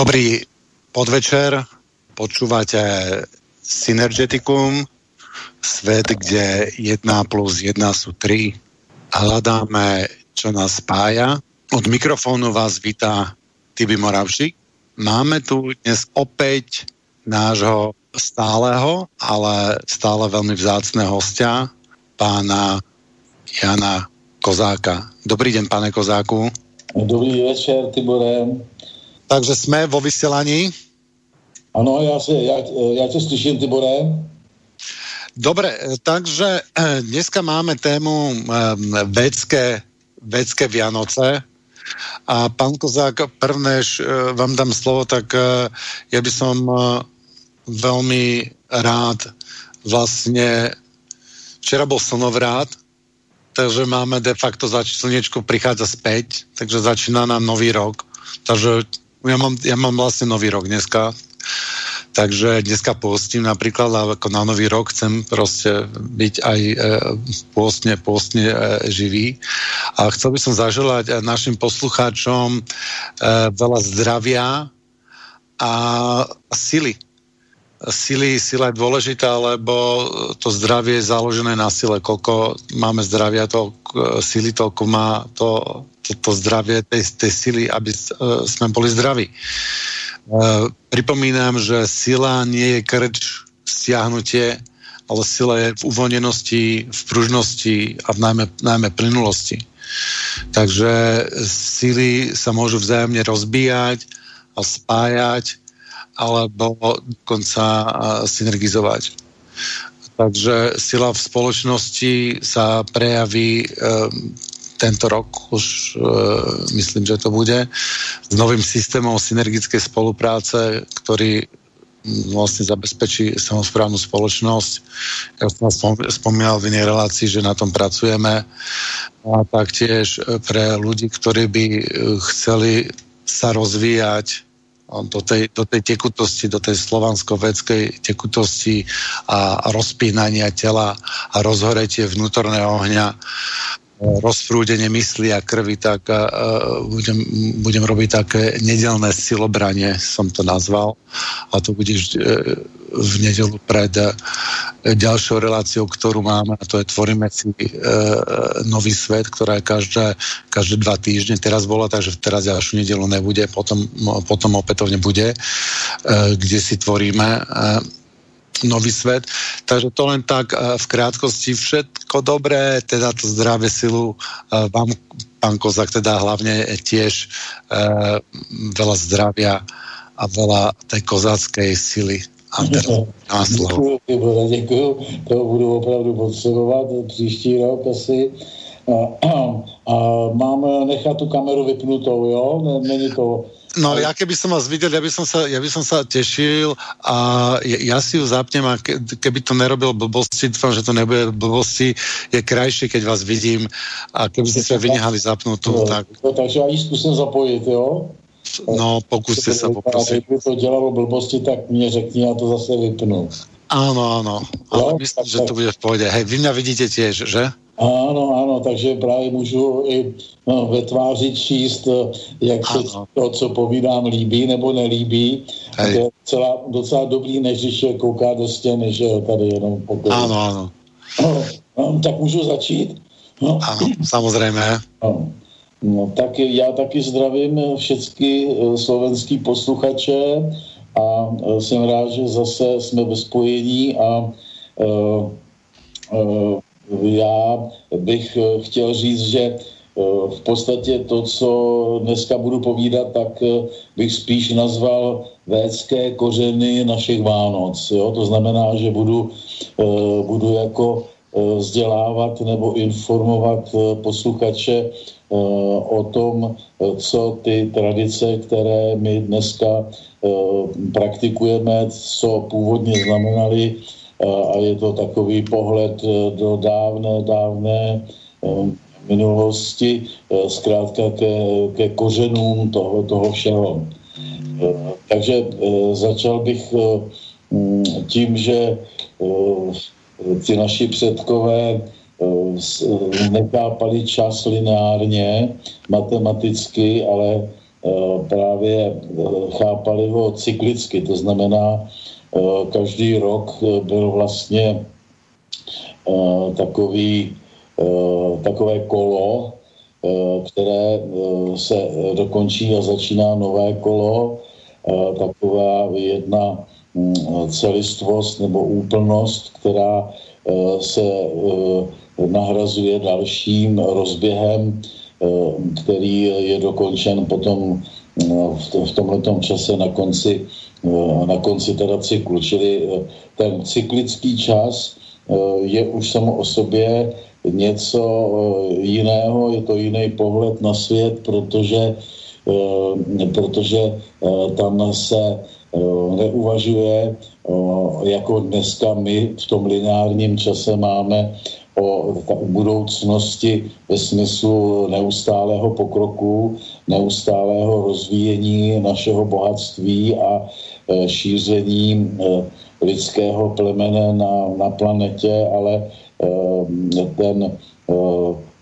Dobrý podvečer, počúvate Synergeticum, svet, kde 1 plus 1 sú 3 a hľadáme, čo nás spája. Od mikrofónu vás vítá Tibi Moravšik. Máme tu dnes opäť nášho stáleho, ale stále veľmi vzácného hostia, pána Jana Kozáka. Dobrý deň, pane Kozáku. Dobrý večer, Tibore. Takže jsme vo vysílání. Ano, já, se, já, já tě slyším, Tibore. Dobre, takže eh, dneska máme tému eh, védské, védské Vianoce. A pán Kozák, prvnež eh, vám dám slovo, tak ja by som veľmi rád vlastne včera bol slnovrát, takže máme de facto zač- slnečko prichádza späť, takže začína nám nový rok. Takže ja mám, ja mám vlastne nový rok dneska, takže dneska postím napríklad, ale ako na nový rok chcem proste byť aj e, pôstne, pôstne e, živý. A chcel by som zaželať e, našim poslucháčom e, veľa zdravia a sily. Sily, sila je dôležitá, lebo to zdravie je založené na sile. Koľko máme zdravia, to sily, toľko má to to, zdravie tej, tej sily, aby uh, sme boli zdraví. Uh, pripomínam, že sila nie je krč, stiahnutie, ale sila je v uvoľnenosti, v pružnosti a v najmä, najmä plynulosti. Takže síly sa môžu vzájomne rozbíjať a spájať alebo dokonca synergizovať. Takže sila v spoločnosti sa prejaví tento rok už uh, myslím, že to bude s novým systémom synergické spolupráce, ktorý vlastne zabezpečí samozprávnu spoločnosť. Ja som spomínal v inej relácii, že na tom pracujeme. A taktiež pre ľudí, ktorí by e, chceli sa rozvíjať do tej, do tekutosti, do tej slovansko-vedskej tekutosti a, a rozpínania tela a rozhoretie vnútorného ohňa rozprúdenie mysli a krvi, tak uh, budem, budem robiť také nedelné silobranie, som to nazval. A to bude uh, v nedelu pred uh, ďalšou reláciou, ktorú máme, a to je Tvoríme si uh, nový svet, ktorá je každé, každé dva týždne. Teraz bola, takže teraz ďalšiu nedelu nebude, potom, potom opätovne bude, uh, kde si tvoríme uh, nový svet. Takže to len tak eh, v krátkosti všetko dobré, teda to zdravé silu eh, vám, pán Kozak, teda hlavne tiež uh, veľa zdravia a veľa tej kozáckej sily. A Děkuji, děkuji, to budu opravdu potřebovat příští rok asi. A, a, a mám nechat tu kameru vypnutou, jo? Není to No ja keby som vás videl, ja by som sa, ja by som sa tešil a ja, ja si ju zapnem a ke, keby to nerobil blbosti, dúfam, že to nebude blbosti, je krajšie, keď vás vidím a keby ste sa vynehali zapnutú, no, tak... No, takže ja ji zkusím zapojit, jo? No, pokúste sa poprosiť. Kdyby to dělalo blbosti, tak mě řekni, já to zase vypnu. Áno, áno, ale no, myslím, tak, že to bude v pohode. Hej, vy mňa vidíte tiež, že? Ano, ano, takže právě můžu i no, ve tváři číst, eh, jak se to, co povídám, líbí nebo nelíbí. Hej. To je docela, docela dobrý, než když kouká do stěny, že jo, tady jenom pokud. Ano, ano. No, no, tak můžu začít? No. Ano, samozřejmě. No. No, tak já taky zdravím všechny eh, slovenský posluchače a eh, jsem rád, že zase jsme ve spojení a uh, uh, já bych eh, chtěl říct, že eh, v podstatě to, co dneska budu povídat, tak eh, bych spíš nazval védské kořeny našich Vánoc. Jo? To znamená, že budu, budu jako vzdělávat nebo informovat posluchače o tom, co ty tradice, které my dneska praktikujeme, co původně znamenaly, a je to takový pohled e, do dávné, dávné e, minulosti, e, zkrátka ke, ke kořenům toho, toho všeho. Takže začal bych tím, že ty naši předkové nechápali čas lineárně, matematicky, ale právě chápali ho cyklicky, to znamená, každý rok byl vlastně takový, takové kolo, které se dokončí a začíná nové kolo, taková jedna mm, celistvost nebo úplnost, která se nahrazuje dalším rozběhem, eh, který je dokončen potom eh, v tomto čase na konci, eh, na konci teda cyklu. Čili ten cyklický čas je už samo o sobě něco jiného, je to jiný pohled na svět, protože, protože tam se neuvažuje, jako dneska my v tom lineárním čase máme o budoucnosti ve smyslu neustálého pokroku, neustálého rozvíjení našeho bohatství a e, šíření e, lidského plemene na, na planetě, ale e, ten,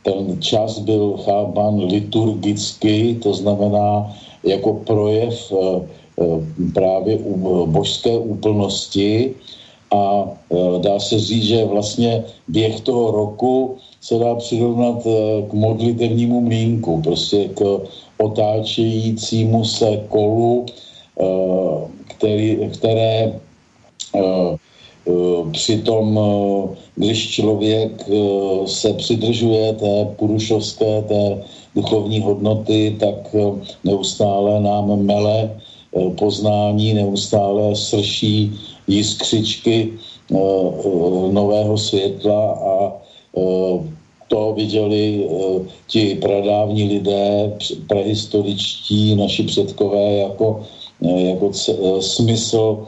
ten čas byl chápan liturgicky, to znamená jako projev právě božské úplnosti, a e, dá se říct, že vlastně běh toho roku se dá přirovnat e, k modlitevnímu mlínku, prostě k otáčejícímu se kolu, e, který, které přitom, když člověk se přidržuje té purušovské, té duchovní hodnoty, tak neustále nám mele poznání, neustále srší jiskřičky eh, eh, nového světla a eh, to viděli ti pradávní lidé, prehistoričtí, naši předkové jako, jako smysl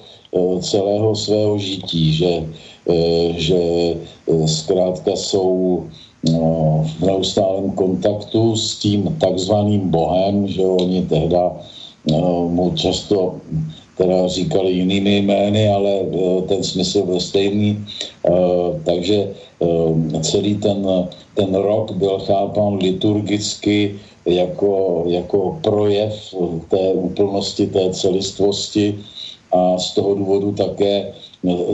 celého svého žití, že, že zkrátka jsou v neustálém kontaktu s tím takzvaným Bohem, že oni tehda mu často která říkali jinými jmény, ale eh, ten smysl byl stejný. Eh, takže eh, celý ten, ten rok byl chápán liturgicky jako, jako projev té úplnosti, té celistvosti a z toho důvodu také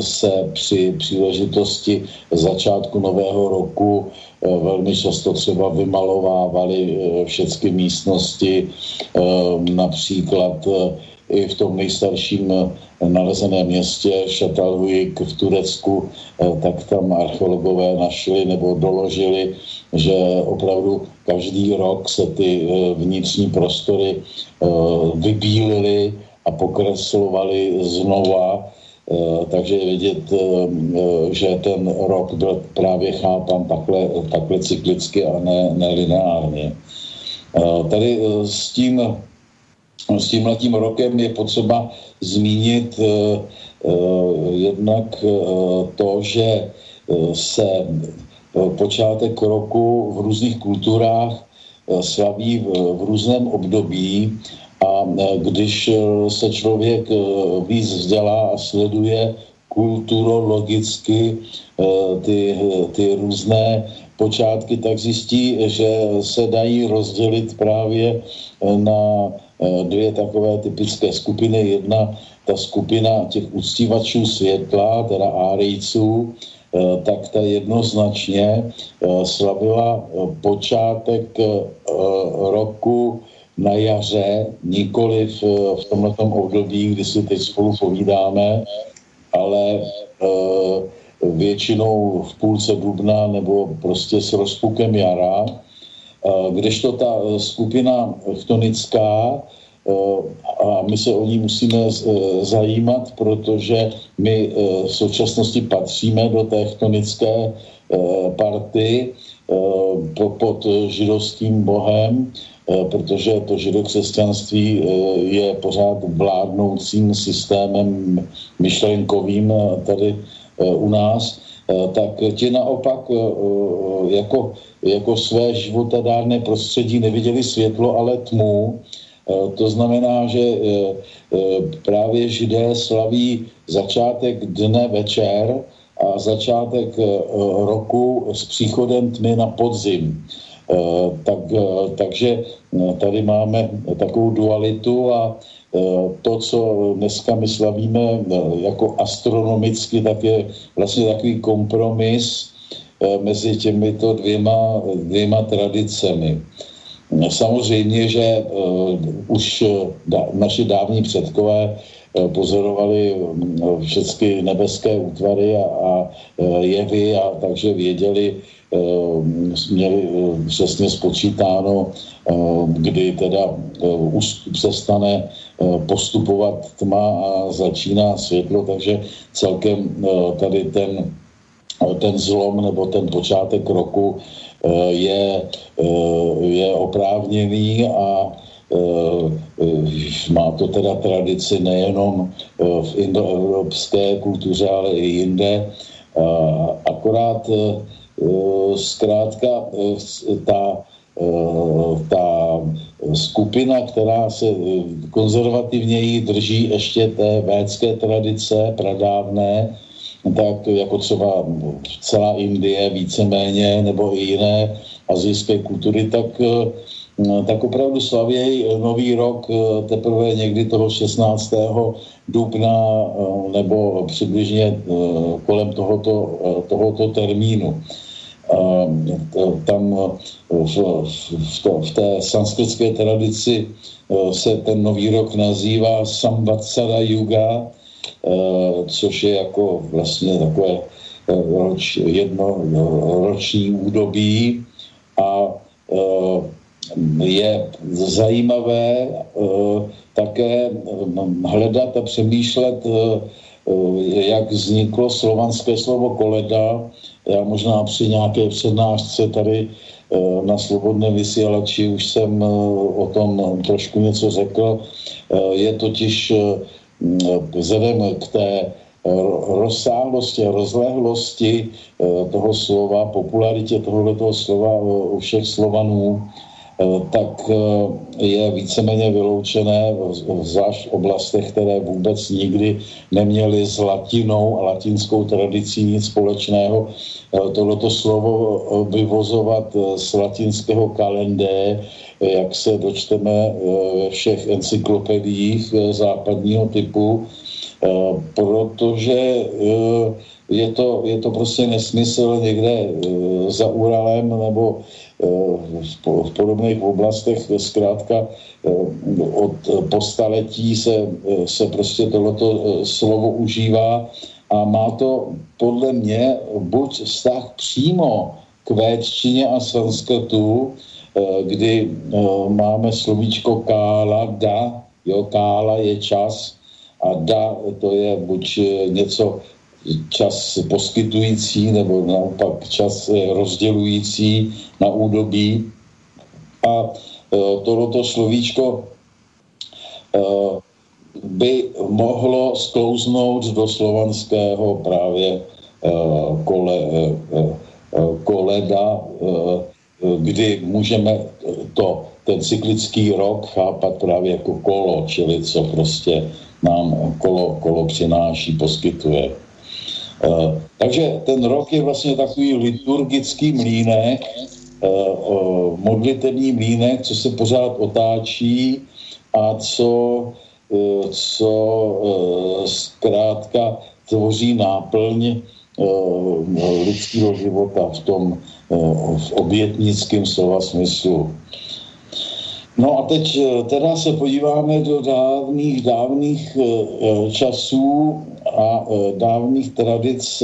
se při příležitosti začátku nového roku velmi často třeba vymalovávaly všechny místnosti, například i v tom nejstarším eh, nalezeném městě Šatalhujik v Turecku, eh, tak tam archeologové našli nebo doložili, že opravdu každý rok se ty eh, vnitřní prostory vybílily a pokreslovaly znova, takže vidět, že ten rok byl právě chápan takhle, takhle cyklicky a ne, ne lineárně. Tady s tím No, s tímhletím rokem je potřeba zmínit uh, uh, jednak uh, to, že se počátek roku v různých kulturách slaví v, v různém období a když se člověk víc vzdělá a sleduje kulturologicky ty, ty různé počátky, tak zjistí, že se dají rozdělit právě na Eh, dvě takové typické skupiny. Jedna, ta skupina těch uctívačů světla, teda árijců, eh, tak ta jednoznačně eh, slavila počátek roku na jaře, nikoli v, v tomto období, kdy si teď spolu povídáme, ale většinou v půlce dubna nebo prostě s rozpukem jara kdežto ta e, skupina chtonická, e, a my se o ní musíme e, zajímat, protože my v současnosti patříme do té chtonické party pod židovským bohem, protože to židokřesťanství je pořád vládnoucím systémem myšlenkovým tady u nás, tak ti naopak jako jako své životadárné prostředí neviděli světlo, ale tmu. To znamená, že právě židé slaví začátek dne večer a začátek roku s příchodem tmy na podzim. Tak, takže tady máme takovou dualitu a to, co dneska my slavíme jako astronomicky, tak je vlastně takový kompromis mezi těmito dvěma, dvěma tradicemi. Samozřejmě, že už naši dávní předkové Eh, pozorovali mm, všechny nebeské útvary a, a eh, jevy a takže věděli, eh, měli přesně spočítáno, kdy teda přestane postupovat tma a začíná světlo, takže celkem tady ten, ten zlom nebo ten počátek roku je, je oprávněný a Eh, eh, má to teda tradici nejenom eh, v indoevropské kultuře, ale i jinde. Akorát zkrátka ta, ta skupina, která se konzervativněji drží ještě té védské tradice pradávné, tak jako třeba celá Indie víceméně, nebo i jiné azijské kultury, tak tak opravdu slavěj eh, nový rok eh, teprve někdy toho 16. dubna eh, nebo přibližně kolem tohoto, tohoto termínu. Tam v, v, té sanskritské tradici se ten nový rok nazývá Samvatsara Yuga, což je jako vlastně takové roč, jedno roční údobí a je zajímavé eh, také eh, hledat a přemýšlet, eh, jak vzniklo slovanské slovo koleda. Já možná při nějaké přednášce tady na Slobodné vysílači už jsem o tom trošku něco řekl. Je totiž vzhledem k té rozsáhlosti a rozlehlosti toho slova, popularitě tohoto slova u všech Slovanů, Eh, tak eh, je víceméně vyloučené, zvlášť v oblastech, které vůbec nikdy neměly s latinou a latinskou tradicí nic společného. Eh, tohleto slovo vyvozovat z latinského kalendé, jak se dočteme ve všech encyklopediích západního typu, protože je to, je to prostě nesmysl někde za Uralem nebo v podobných oblastech. Zkrátka eh, od postaletí se, eh, se prostě tohleto eh, slovo užívá a má to podle mě buď vztah přímo k védštině a sanskrtu, kdy máme slovíčko kála, da, jo, kála je čas a da to je buď něco čas poskytující nebo naopak čas rozdělující na údobí. A e, tohoto slovíčko by mohlo sklouznout do slovanského právě kole, koleda, kdy můžeme to, ten cyklický rok chápat právě jako kolo, čili co prostě nám kolo, kolo přináší, poskytuje. Eh, takže ten rok je vlastně takový liturgický mlínek, eh, modlitevní mlínek, co se pořád otáčí a co, eh, co zkrátka tvoří náplň lidského života v tom v obětnickém slova smyslu. No a teď teda se podíváme do dávných, dávných časů a dávných tradic,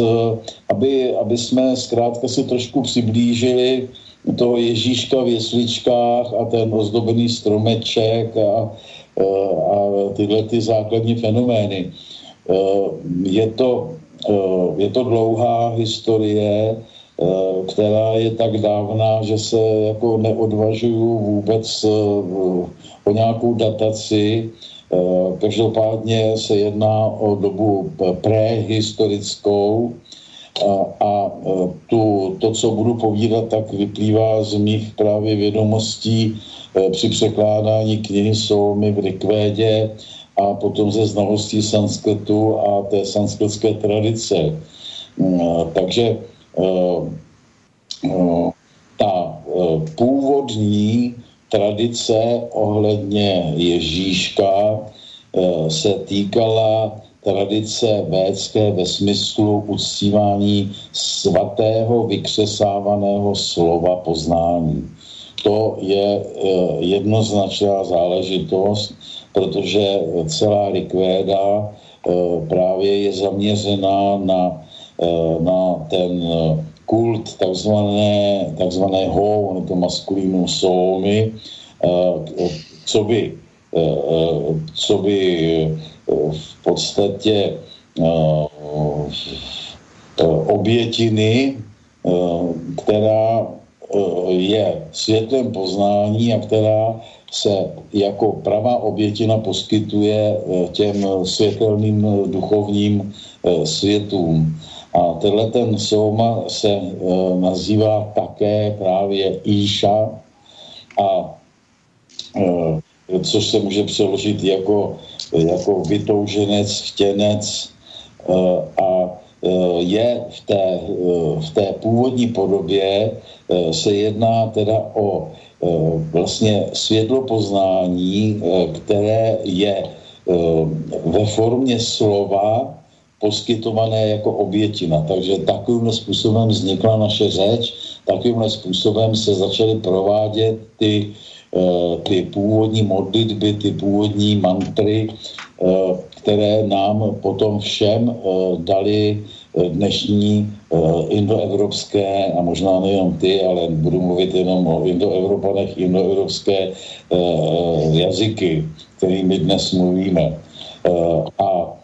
aby, aby jsme zkrátka si trošku přiblížili toho Ježíška v jesličkách a ten ozdobený stromeček a, a tyhle ty základní fenomény. Je to, je to dlouhá historie, která je tak dávná, že se jako neodvažuju vůbec o nějakou dataci, Eh, každopádně se jedná o dobu prehistorickou a, a eh, tu, to, co budu povídat, tak vyplývá z mých právě vědomostí eh, při překládání knihy Solmy v Rikvédě a potom ze znalostí sanskritu a té sanskritské tradice. Takže ta původní tradice ohledně Ježíška se týkala tradice védské ve smyslu uctívání svatého vykřesávaného slova poznání. To je jednoznačná záležitost, protože celá likvéda právě je zaměřená na, na ten kult takzvané, takzvaného, to maskulínu soumy, co by, co by v podstatě obětiny, která je světlem poznání a která se jako pravá obětina poskytuje těm světelným duchovním světům. A tenhle ten soma se e, nazývá také právě Íša, a e, což se může přeložit jako, jako vytouženec, chtěnec e, a je v té, v té původní podobě se jedná teda o vlastně světlo poznání, které je ve formě slova, poskytované jako obětina. Takže takovým způsobem vznikla naše řeč, takovým způsobem se začaly provádět ty, eh, ty původní modlitby, ty původní mantry, eh, které nám potom všem eh, dali dnešní indoevropské, a možná nejenom ty, ale budu mluvit jenom o indoevropanech, indoevropské jazyky, kterými dnes mluvíme. A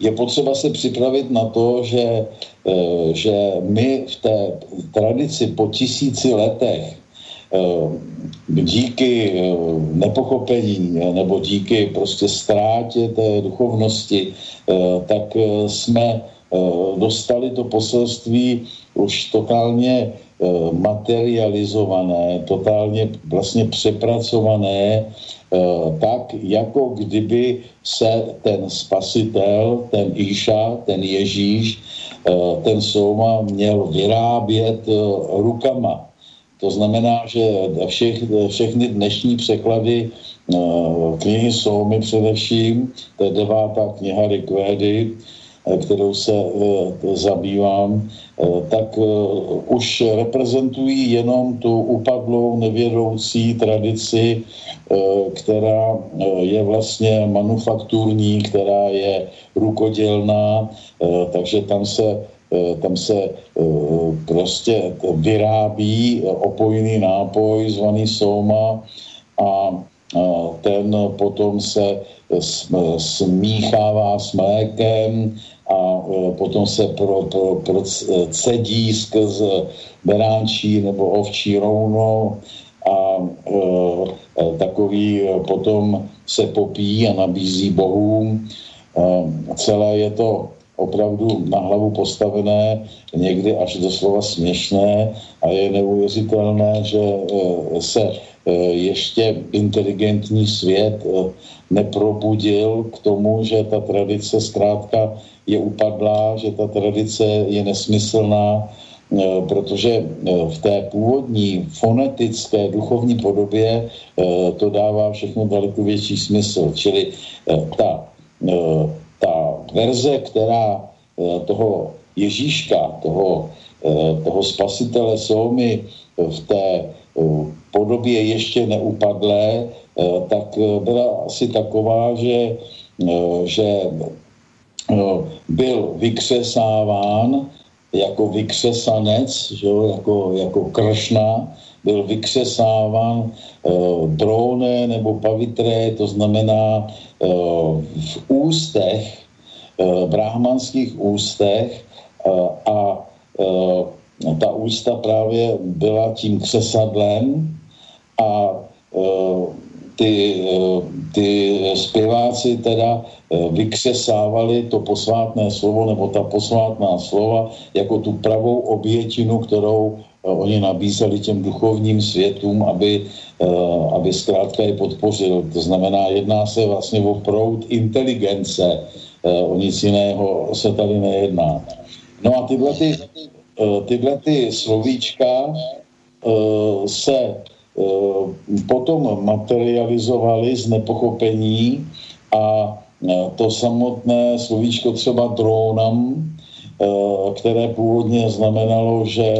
je potřeba se připravit na to, že, eh, že my v té tradici po tisíci letech eh, díky eh, nepochopení nebo díky prostě ztrátě té duchovnosti, tak jsme dostali to poselství už totálně materializované, totálně vlastně přepracované tak jako kdyby se ten spasitel, ten Iša, ten Ježíš, eh, ten Souma měl vyrábět eh, rukama. To znamená, že všech, všechny dnešní překlady knihy Soumy především, to je devátá kniha Rikvédy, kterou se zabývám, tak už reprezentují jenom tu upadlou nevědoucí tradici Eh, která eh, je vlastně manufakturní, která je rukodělná, eh, takže tam se tam se prostě vyrábí opojný nápoj zvaný soma a ten potom se smíchává s mlékem a potom se pro, pro, pro cedí skrz beránčí nebo ovčí rouno a e, e, takový e, potom se popíjí a nabízí bohům. Celé je to opravdu na hlavu postavené, někdy až doslova směšné a je neuvěřitelné, že se ještě inteligentní svět neprobudil k tomu, že ta tradice zkrátka je upadlá, že ta tradice je nesmyslná, Eh, protože eh, v té původní fonetické duchovní podobě eh, to dává všechno daleko větší smysl. Čili ta, ta verze, která toho Ježíška, toho, toho spasitele Soumy v té podobě ještě neupadlé, tak byla asi taková, že, že byl vykřesáván jako vykřesanec, že jo, jako, jako kršna, byl vykřesáván e, drone nebo pavitré, to znamená e, v ústech, e, brahmanských ústech. E, a e, ta ústa právě byla tím křesadlem a e, ty, eh, ty zpěváci teda eh, vykřesávali to posvátné slovo nebo ta posvátná slova jako tu pravou obětinu, kterou eh, oni nabízeli těm duchovním světům, aby, aby zkrátka je podpořil. To znamená, jedná se vlastně o proud inteligence, o nic jiného se tady nejedná. No a tyhle ty, tyhle ty slovíčka se potom materializovali z nepochopení a to samotné slovíčko třeba drónam, které původně znamenalo, že,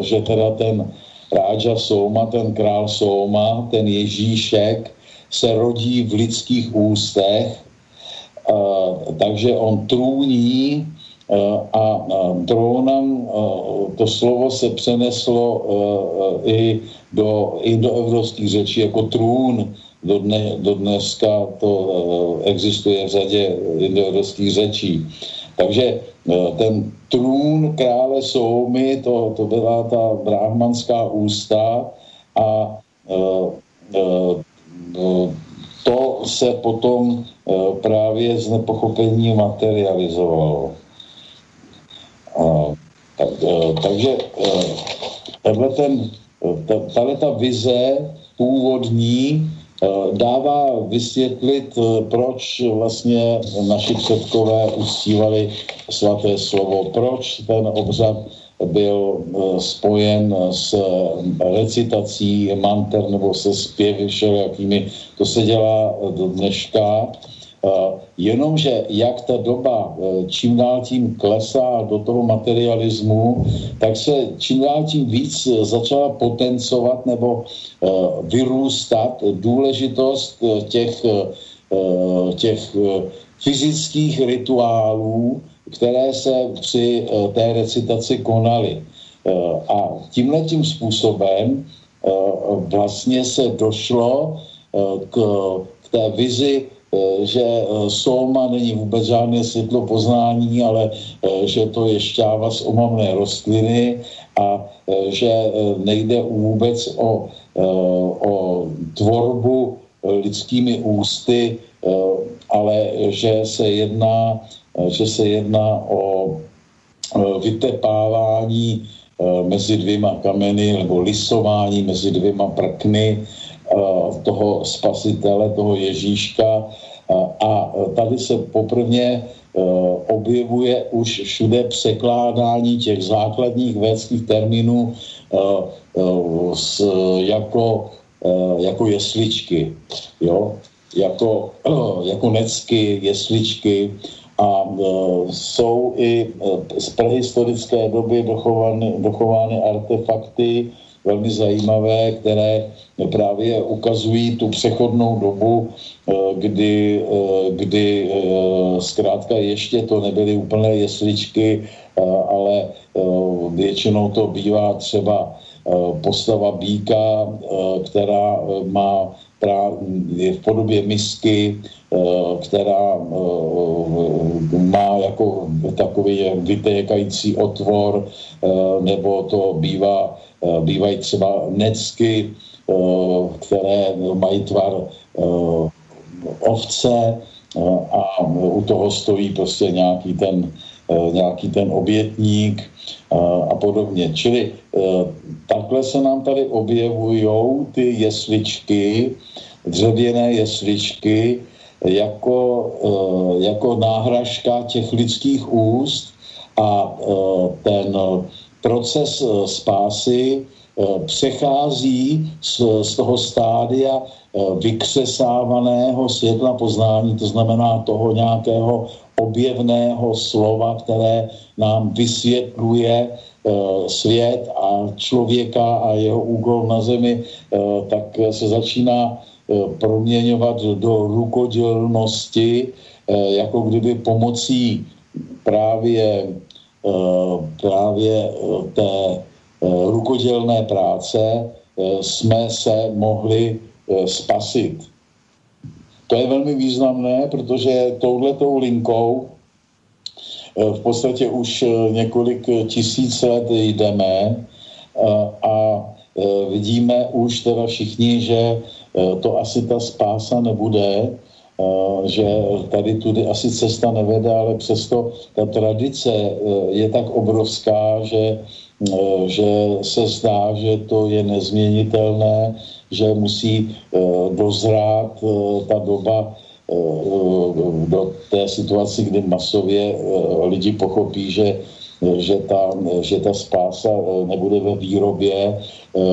že teda ten Ráža Souma, ten král Souma, ten Ježíšek se rodí v lidských ústech, takže on trůní a trónem to slovo se přeneslo i do indoevropských řečí jako trůn. Do, dne, do dneska to existuje v řadě indoevropských řečí. Takže ten trůn krále Soumy, to, to byla ta brahmanská ústa a to se potom právě z nepochopení materializovalo. Tak, takže tahle, ten, tahle ta vize původní dává vysvětlit, proč vlastně naši předkové uctívali svaté slovo, proč ten obřad byl spojen s recitací manter nebo se zpěvy všelijakými. To se dělá do dneška Jenomže jak ta doba e, čím dál tím klesá do toho materialismu, tak se čím dál tím víc začala potencovat nebo vyrůstat důležitost těch, těch fyzických rituálů, které se při té recitaci konaly. A tímhle tím způsobem vlastně se došlo k, k té vizi Eh, že eh, soma není vůbec žádné světlo poznání, ale eh, že to je šťáva z omamné rostliny a že nejde vůbec o, o tvorbu lidskými ústy, ale že se jedná, že se jedná o vytepávání mezi dvěma kameny nebo lisování mezi dvěma prkny toho spasitele, toho Ježíška. A tady se poprvně e, objevuje už všude překládání těch základních védských termínů e, e, jako, jako jesličky, jo? Jako, jako necky, jesličky a jsou i z prehistorické doby dochovány, dochovány artefakty, velmi zajímavé, které právě ukazují tu přechodnou dobu, eh, kdy, eh, kdy eh, zkrátka ještě to nebyly úplné jesličky, ale většinou to bývá třeba postava býka, která má je v podobě misky, která má jako takový vytékající otvor, nebo to bývá, bývají třeba necky, Eh, které mají tvar eh, ovce eh, a u toho stojí prostě nějaký ten, nějaký ten obětník a podobně. Čili takhle se nám tady objevují ty jesličky, dřevěné jesličky, jako, jako náhražka těch lidských úst a ten proces spásy Eh, přechází z, z toho stádia eh, vykřesávaného světla poznání, to znamená toho nějakého objevného slova, které nám vysvětluje eh, svět a člověka a jeho úkol na zemi, tak se začíná proměňovat do rukodělnosti, jako kdyby pomocí právě, právě té Eh, rukodělné práce eh, jsme se mohli eh, spasit. To je velmi významné, protože touhletou linkou v podstatě už několik tisíc let jdeme a vidíme už teda všichni, že to asi ta spása nebude, že tady tudy asi cesta nevede, ale přesto ta tradice je tak obrovská, že Eh, že se zdá, že to je nezměnitelné, že musí eh, dozrát eh, ta doba do té situaci, kdy masově lidi pochopí, že že ta, že ta spása nebude ve výrobě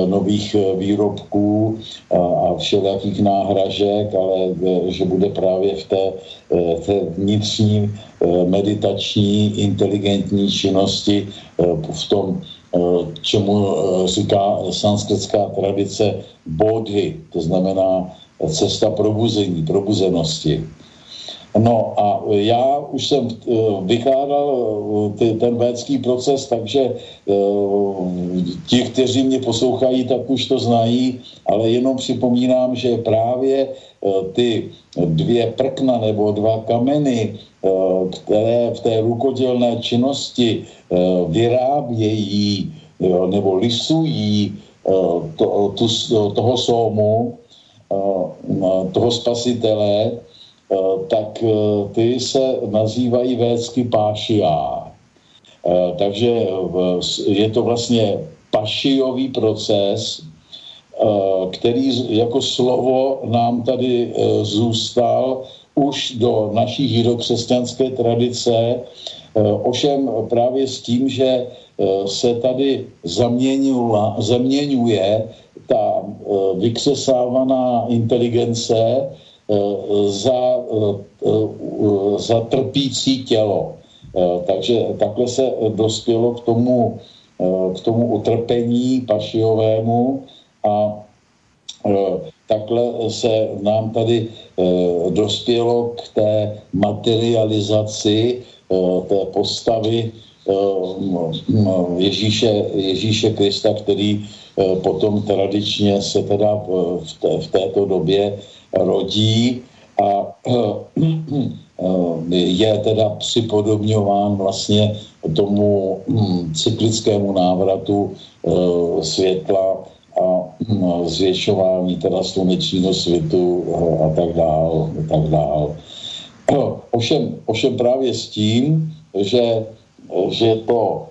nových výrobků a všelijakých náhražek, ale že bude právě v té, té vnitřní meditační inteligentní činnosti v tom čemu říká sanskritská tradice bodhy, to znamená cesta probuzení, probuzenosti. No a já už jsem eh, vykládal eh, ten védský proces, takže eh, ti, kteří mě poslouchají, tak už to znají, ale jenom připomínám, že právě ty dvě prkna nebo dva kameny, které v té rukodělné činnosti vyrábějí nebo lisují to, to, toho sómu, toho spasitele, tak eh, ty se nazývají védsky pášiá. Eh, takže je to vlastně pašijový proces, který jako slovo nám tady zůstal už do naší židokřesťanské tradice, ovšem právě s tím, že se tady zaměňuje ta vykřesávaná inteligence za, za trpící tělo. Takže takhle se dospělo k tomu, k tomu utrpení pašiovému a takhle se nám tady dospělo k té materializaci té postavy Ježíše, Ježíše Krista, který potom tradičně se teda v, té, v této době rodí a je teda připodobňován vlastně tomu hm, cyklickému návratu eh, světla a hm, zvětšování teda slunečního světu eh, a tak dál, a tak dál. Ovšem, ovšem právě s tím, že, že, to,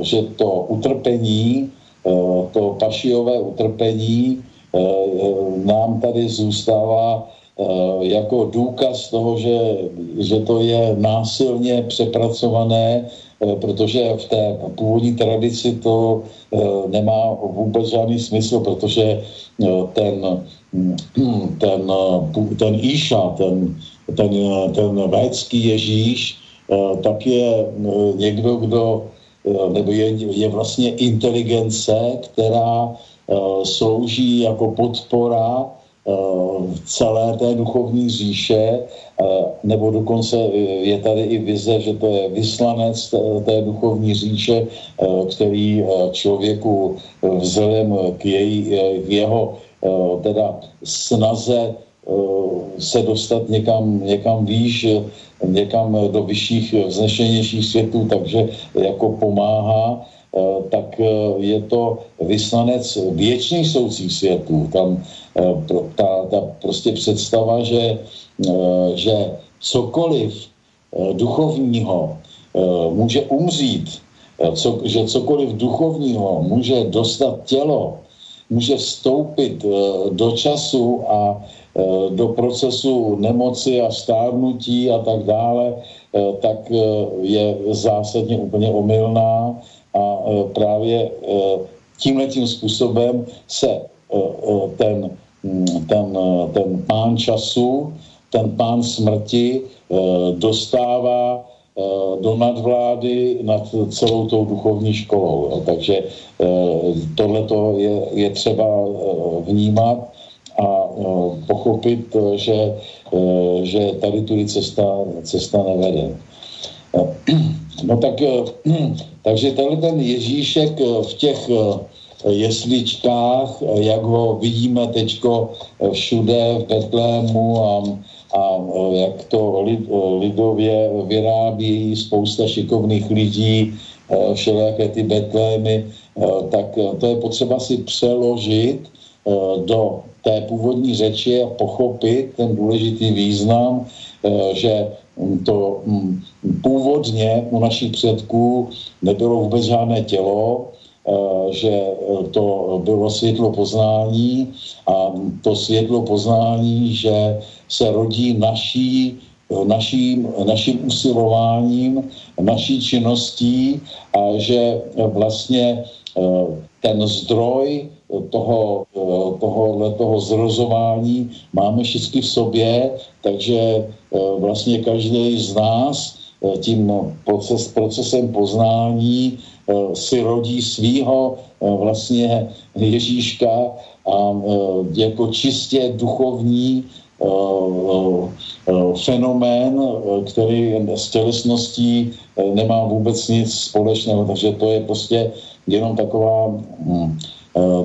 že to utrpení, eh, to pašiové utrpení Eh, nám tady zůstává eh, jako důkaz toho, že, že to je násilně přepracované, eh, protože v té původní tradici to nemá vůbec žádný smysl, protože ten, ten, ten Iša, ten, ten, ten védský Ježíš, tak je někdo, kdo nebo je, je vlastně inteligence, která Eh, slouží jako podpora eh, celé té duchovní říše, eh, nebo dokonce je tady i vize, že to je vyslanec té duchovní říše, který člověku vzhledem k, její, k jeho teda snaze se dostat někam, někam výš, někam do vyšších, vznešenějších světů, takže jako pomáhá Eh, tak eh, je to vyslanec věčných soucích světů. Tam eh, ta, ta prostě představa, že, že cokoliv duchovního může umřít, co, že cokoliv duchovního může dostat tělo, může vstoupit do času a do procesu nemoci a stárnutí a tak dále, tak je zásadně úplně omylná a e, právě e, tímhle tím způsobem se e, ten, ten, ten pán času, ten pán smrti dostává do nadvlády nad celou tou duchovní školou. Takže tohle je, je třeba vnímat a pochopit, že, že tady tudy cesta, cesta nevede. No tak, takže tenhle ten Ježíšek v těch jesličkách, jak ho vidíme teďko všude v Betlému a, a jak to lid, lidově vyrábí spousta šikovných lidí, všelijaké ty Betlémy, tak to je potřeba si přeložit do té původní řeči a pochopit ten důležitý význam, že to mm, původně u našich předků nebylo vůbec žádné tělo, eh, že to bylo světlo poznání a to světlo poznání, že se rodí naší naším, naším usilováním, naší činností a že vlastně ten zdroj toho, tohohle toho zrozování máme všichni v sobě, takže vlastně každý z nás tím proces, procesem poznání si rodí svýho vlastně Ježíška a jako čistě duchovní fenomén, který s tělesností nemá vůbec nic společného, takže to je prostě jenom taková, hm,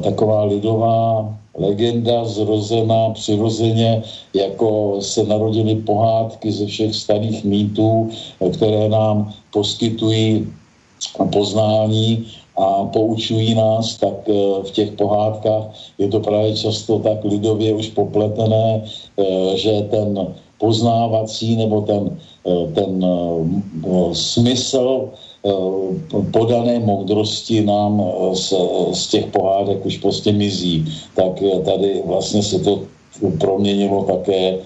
taková lidová legenda zrozená přirozeně, jako se narodily pohádky ze všech starých mýtů, které nám poskytují poznání a poučují nás, tak eh, v těch pohádkách je to právě často tak lidově už popletené, eh, že ten poznávací nebo ten, eh, ten smysl podané moudrosti nám z, z těch pohádek už prostě mizí. Tak tady vlastně se to proměnilo také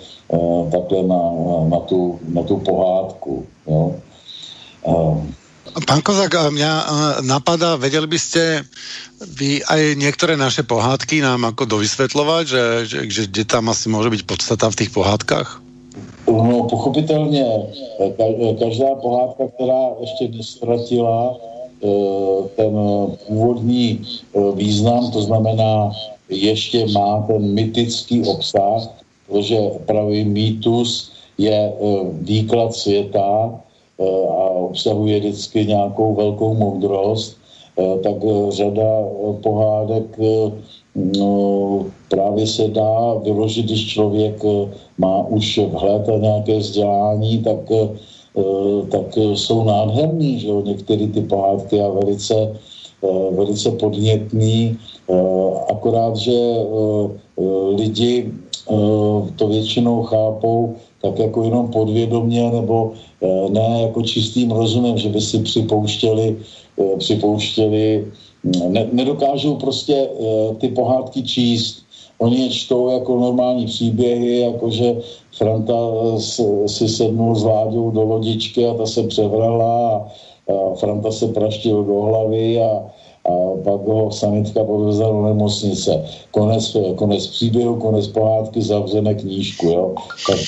takhle na, na, tu, na tu pohádku. Jo. Pán Kozák, mňa napadá, vedeli by ste vy aj niektoré naše pohádky nám ako dovysvetľovať, že, že, že tam asi môže byť podstata v tých pohádkách? No, pochopitelně, každá pohádka, která ještě nestratila e, ten původní e, význam, to znamená, ještě má ten mytický obsah, protože pravý mýtus je e, výklad světa, Eh, a obsahuje vždycky nějakou velkou moudrost, eh, tak eh, řada pohádek no, právě se dá vyložit, když člověk má už vhled a nějaké vzdělání, tak, tak jsou nádherný, že jo, některé ty pohádky a velice, velice podnětný, akorát, že lidi to většinou chápou tak jako jenom podvědomě nebo eh, ne jako čistým rozumem, že by si připouštěli, eh, připouštěli ne, nedokážou prostě eh, ty pohádky číst. Oni je čtou jako normální příběhy, jakože Franta si sednul s Láďou do lodičky a ta se převrhla a, a Franta se praštil do hlavy a, a pak ho sanitka podvezla do nemocnice. Konec, konec příběhu, konec pohádky, zavřeme knížku. Jo? Tak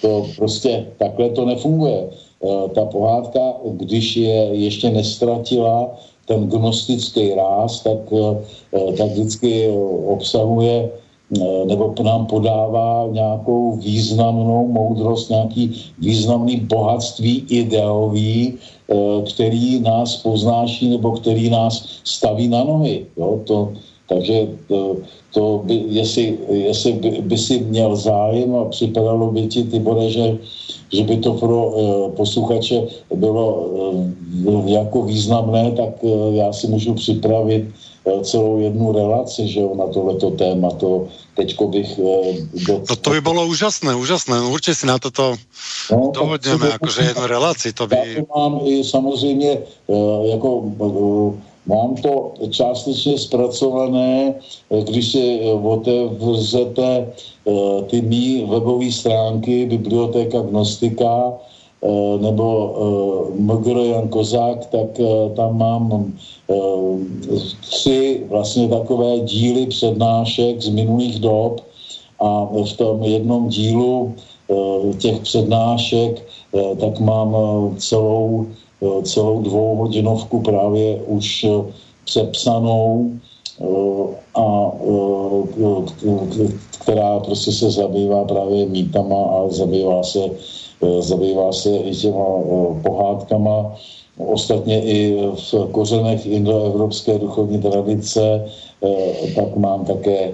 to prostě takhle to nefunguje. Eh, ta pohádka, když je ještě nestratila ten gnostický ráz, tak, eh, tak vždycky obsahuje eh, nebo nám podává nějakou významnou moudrost, nějaký významný bohatství ideový, který nás poznáší nebo který nás staví na nohy. Jo? To, takže to, to by, jestli, jestli by, by si měl zájem a připadalo by ti, ty bude, že, že by to pro uh, posluchače bylo uh, jako významné, tak uh, já si můžu připravit celou jednu relaci, že jo, na tohleto téma. To teďko bych... Do... to, to by bylo úžasné, úžasné. Určitě si na toto no, dohodneme, jakože jednu relaci. To by... Já to mám i samozřejmě jako... Mám to částečně zpracované, když si otevřete eh, ty mý webové stránky Biblioteka Gnostika eh, nebo eh, Mgr Jan Kozák, tak tam mám tři vlastně takové díly přednášek z minulých dob a v tom jednom dílu těch přednášek tak mám celou Eh, celou dvouhodinovku právě už eh, přepsanou eh, a která prostě se zabývá právě mýtama a zabývá se, zabývá se i těma pohádkama. Ostatně i v kořenech indoevropské duchovní tradice tak mám také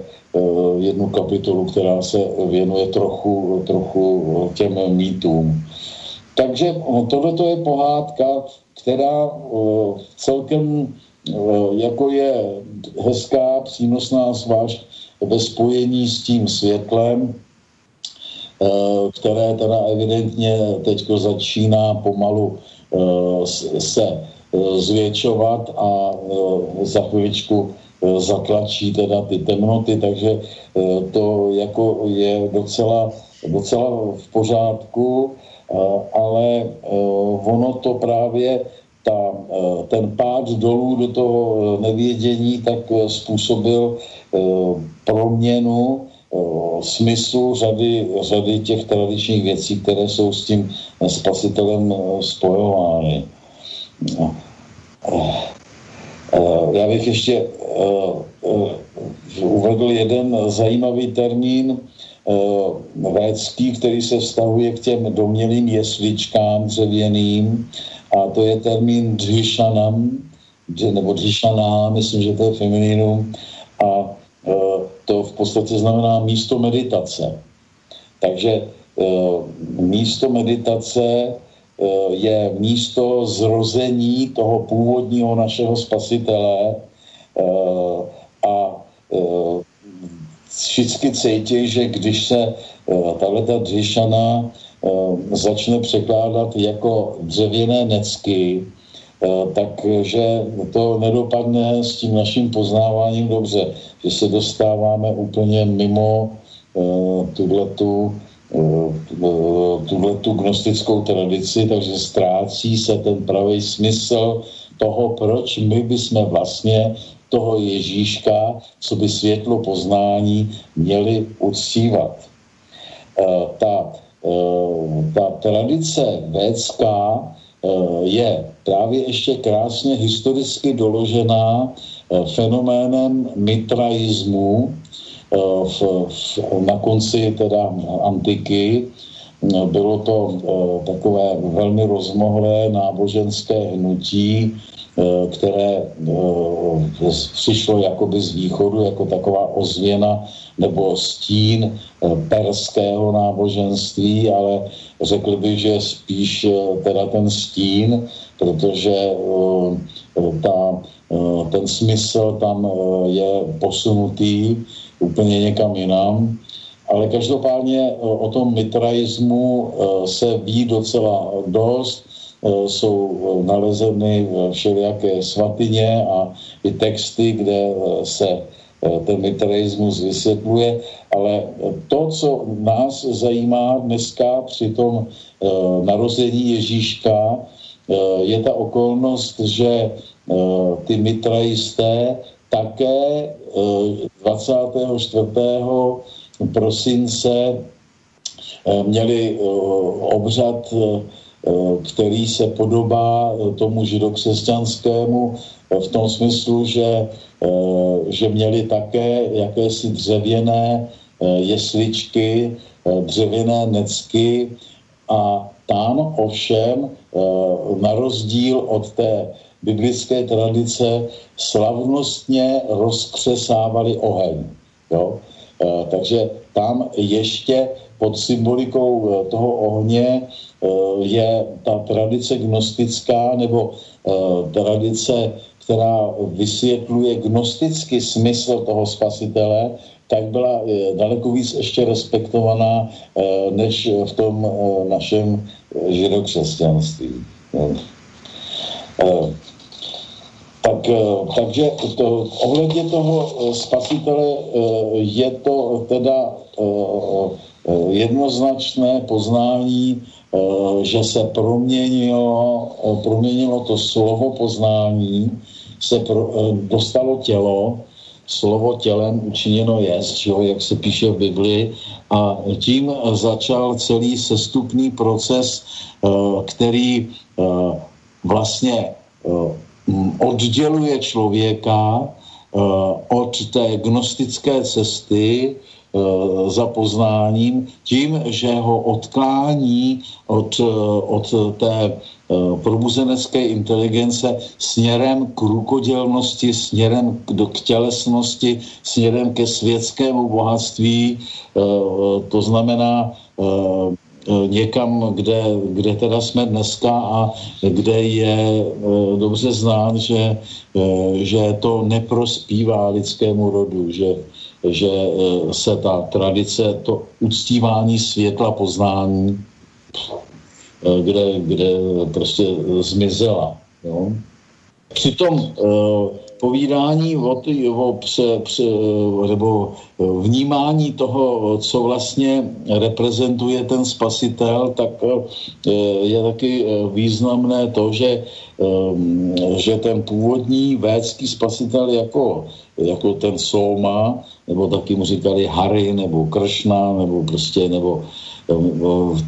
jednu kapitolu, která se věnuje trochu, trochu těm mýtům. Takže eh, tohle je pohádka, která eh, celkem eh, jako je hezká, přínosná, zvlášť ve spojení s tím světlem, které teda evidentně teď začíná pomalu se zvětšovat a za chvíličku zatlačí teda ty temnoty, takže to jako je docela docela v pořádku, ale ono to právě ta, ten pád dolů do toho nevědění tak způsobil proměnu smyslu řady, řady těch tradičních věcí, které jsou s tím spasitelem spojovány. No. Já bych ještě uvedl jeden zajímavý termín védský, který se vztahuje k těm domělým jesličkám dřevěným a to je termín dřišanam, nebo dřišaná, myslím, že to je feminínum a to v podstatě znamená místo meditace. Takže místo meditace Eh, je místo zrození toho původního našeho spasitele a všichni cítí, že když se tahle ta dřišana začne překládat jako dřevěné necky, takže to nedopadne s tím naším poznáváním dobře, že se dostáváme úplně mimo Eh, tuhle tu gnostickou tradici, takže ztrácí se ten pravý smysl toho, proč my bychom vlastně toho Ježíška, co by světlo poznání, měli uctívat. Eh, ta, eh, ta tradice védská je právě ještě krásně historicky doložená fenoménem mitraismu, Eh, v, v, na konci teda antiky. Eh, bylo to eh, takové velmi rozmohlé náboženské hnutí, které přišlo jakoby z východu jako taková ozvěna nebo stín perského náboženství, ale řekl bych, že spíš teda ten stín, protože ta, ten smysl tam je posunutý úplně někam jinam. Ale každopádně eh, o tom mitraismu eh, se ví docela dost. Eh, jsou nalezeny všelijaké svatyně a i texty, kde se ten mitraismus vysvětluje, ale to, co nás zajímá dneska při tom narození Ježíška, je ta okolnost, že ty mitraisté také 24. Eh, prosince eh, měli eh, obřad, který se podobá tomu židokřesťanskému v tom smyslu, že, že měli také jakési dřevěné jesličky, dřevěné necky a tam ovšem na rozdíl od té biblické tradice slavnostně rozkřesávali oheň. Jo? Takže tam ještě pod symbolikou toho ohně je ta tradice gnostická nebo e, tradice, která vysvětluje gnostický smysl toho spasitele, tak byla e, daleko víc ještě respektovaná než v tom našem židokřesťanství. Tak, eh, takže to, ohledně toho eh, spasitele eh, je to teda jednoznačné poznání, že se proměnilo, proměnilo to slovo poznání, se pro, dostalo tělo, slovo tělem učiněno je, jak se píše v Biblii, a tím začal celý sestupný proces, který vlastně odděluje člověka eh, od té gnostické cesty eh, za poznáním tím, že ho odklání od, eh, od té probuzenecké inteligence směrem k rukodělnosti, směrem k, k tělesnosti, směrem ke světskému bohatství. To znamená Eh, někam, kde, kde teda jsme dneska a kde je eh, dobře znát, že, eh, že to neprospívá lidskému rodu, že, že se ta tradice, to uctívání světla poznání, kde, kde prostě zmizela. Jo? při tom povídání o, o pře, pře, nebo vnímání toho, co vlastně reprezentuje ten spasitel, tak je taky významné to, že, že ten původní védský spasitel jako, jako ten Soma, nebo taky mu říkali Harry, nebo Kršna, nebo prostě, nebo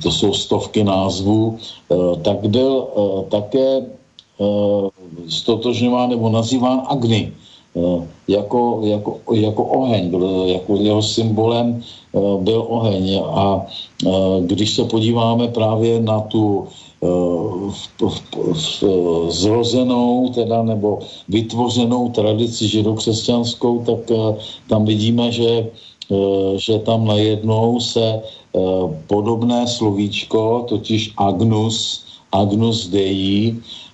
to jsou stovky názvů, tak byl také stotožňován nebo nazýván Agni jako, jako, jako oheň, byl, jako jeho symbolem byl oheň. A když se podíváme právě na tu zrozenou teda nebo vytvořenou tradici židokřesťanskou, tak tam vidíme, že, že tam najednou se podobné slovíčko, totiž Agnus, Agnus Dei, Eh, eh,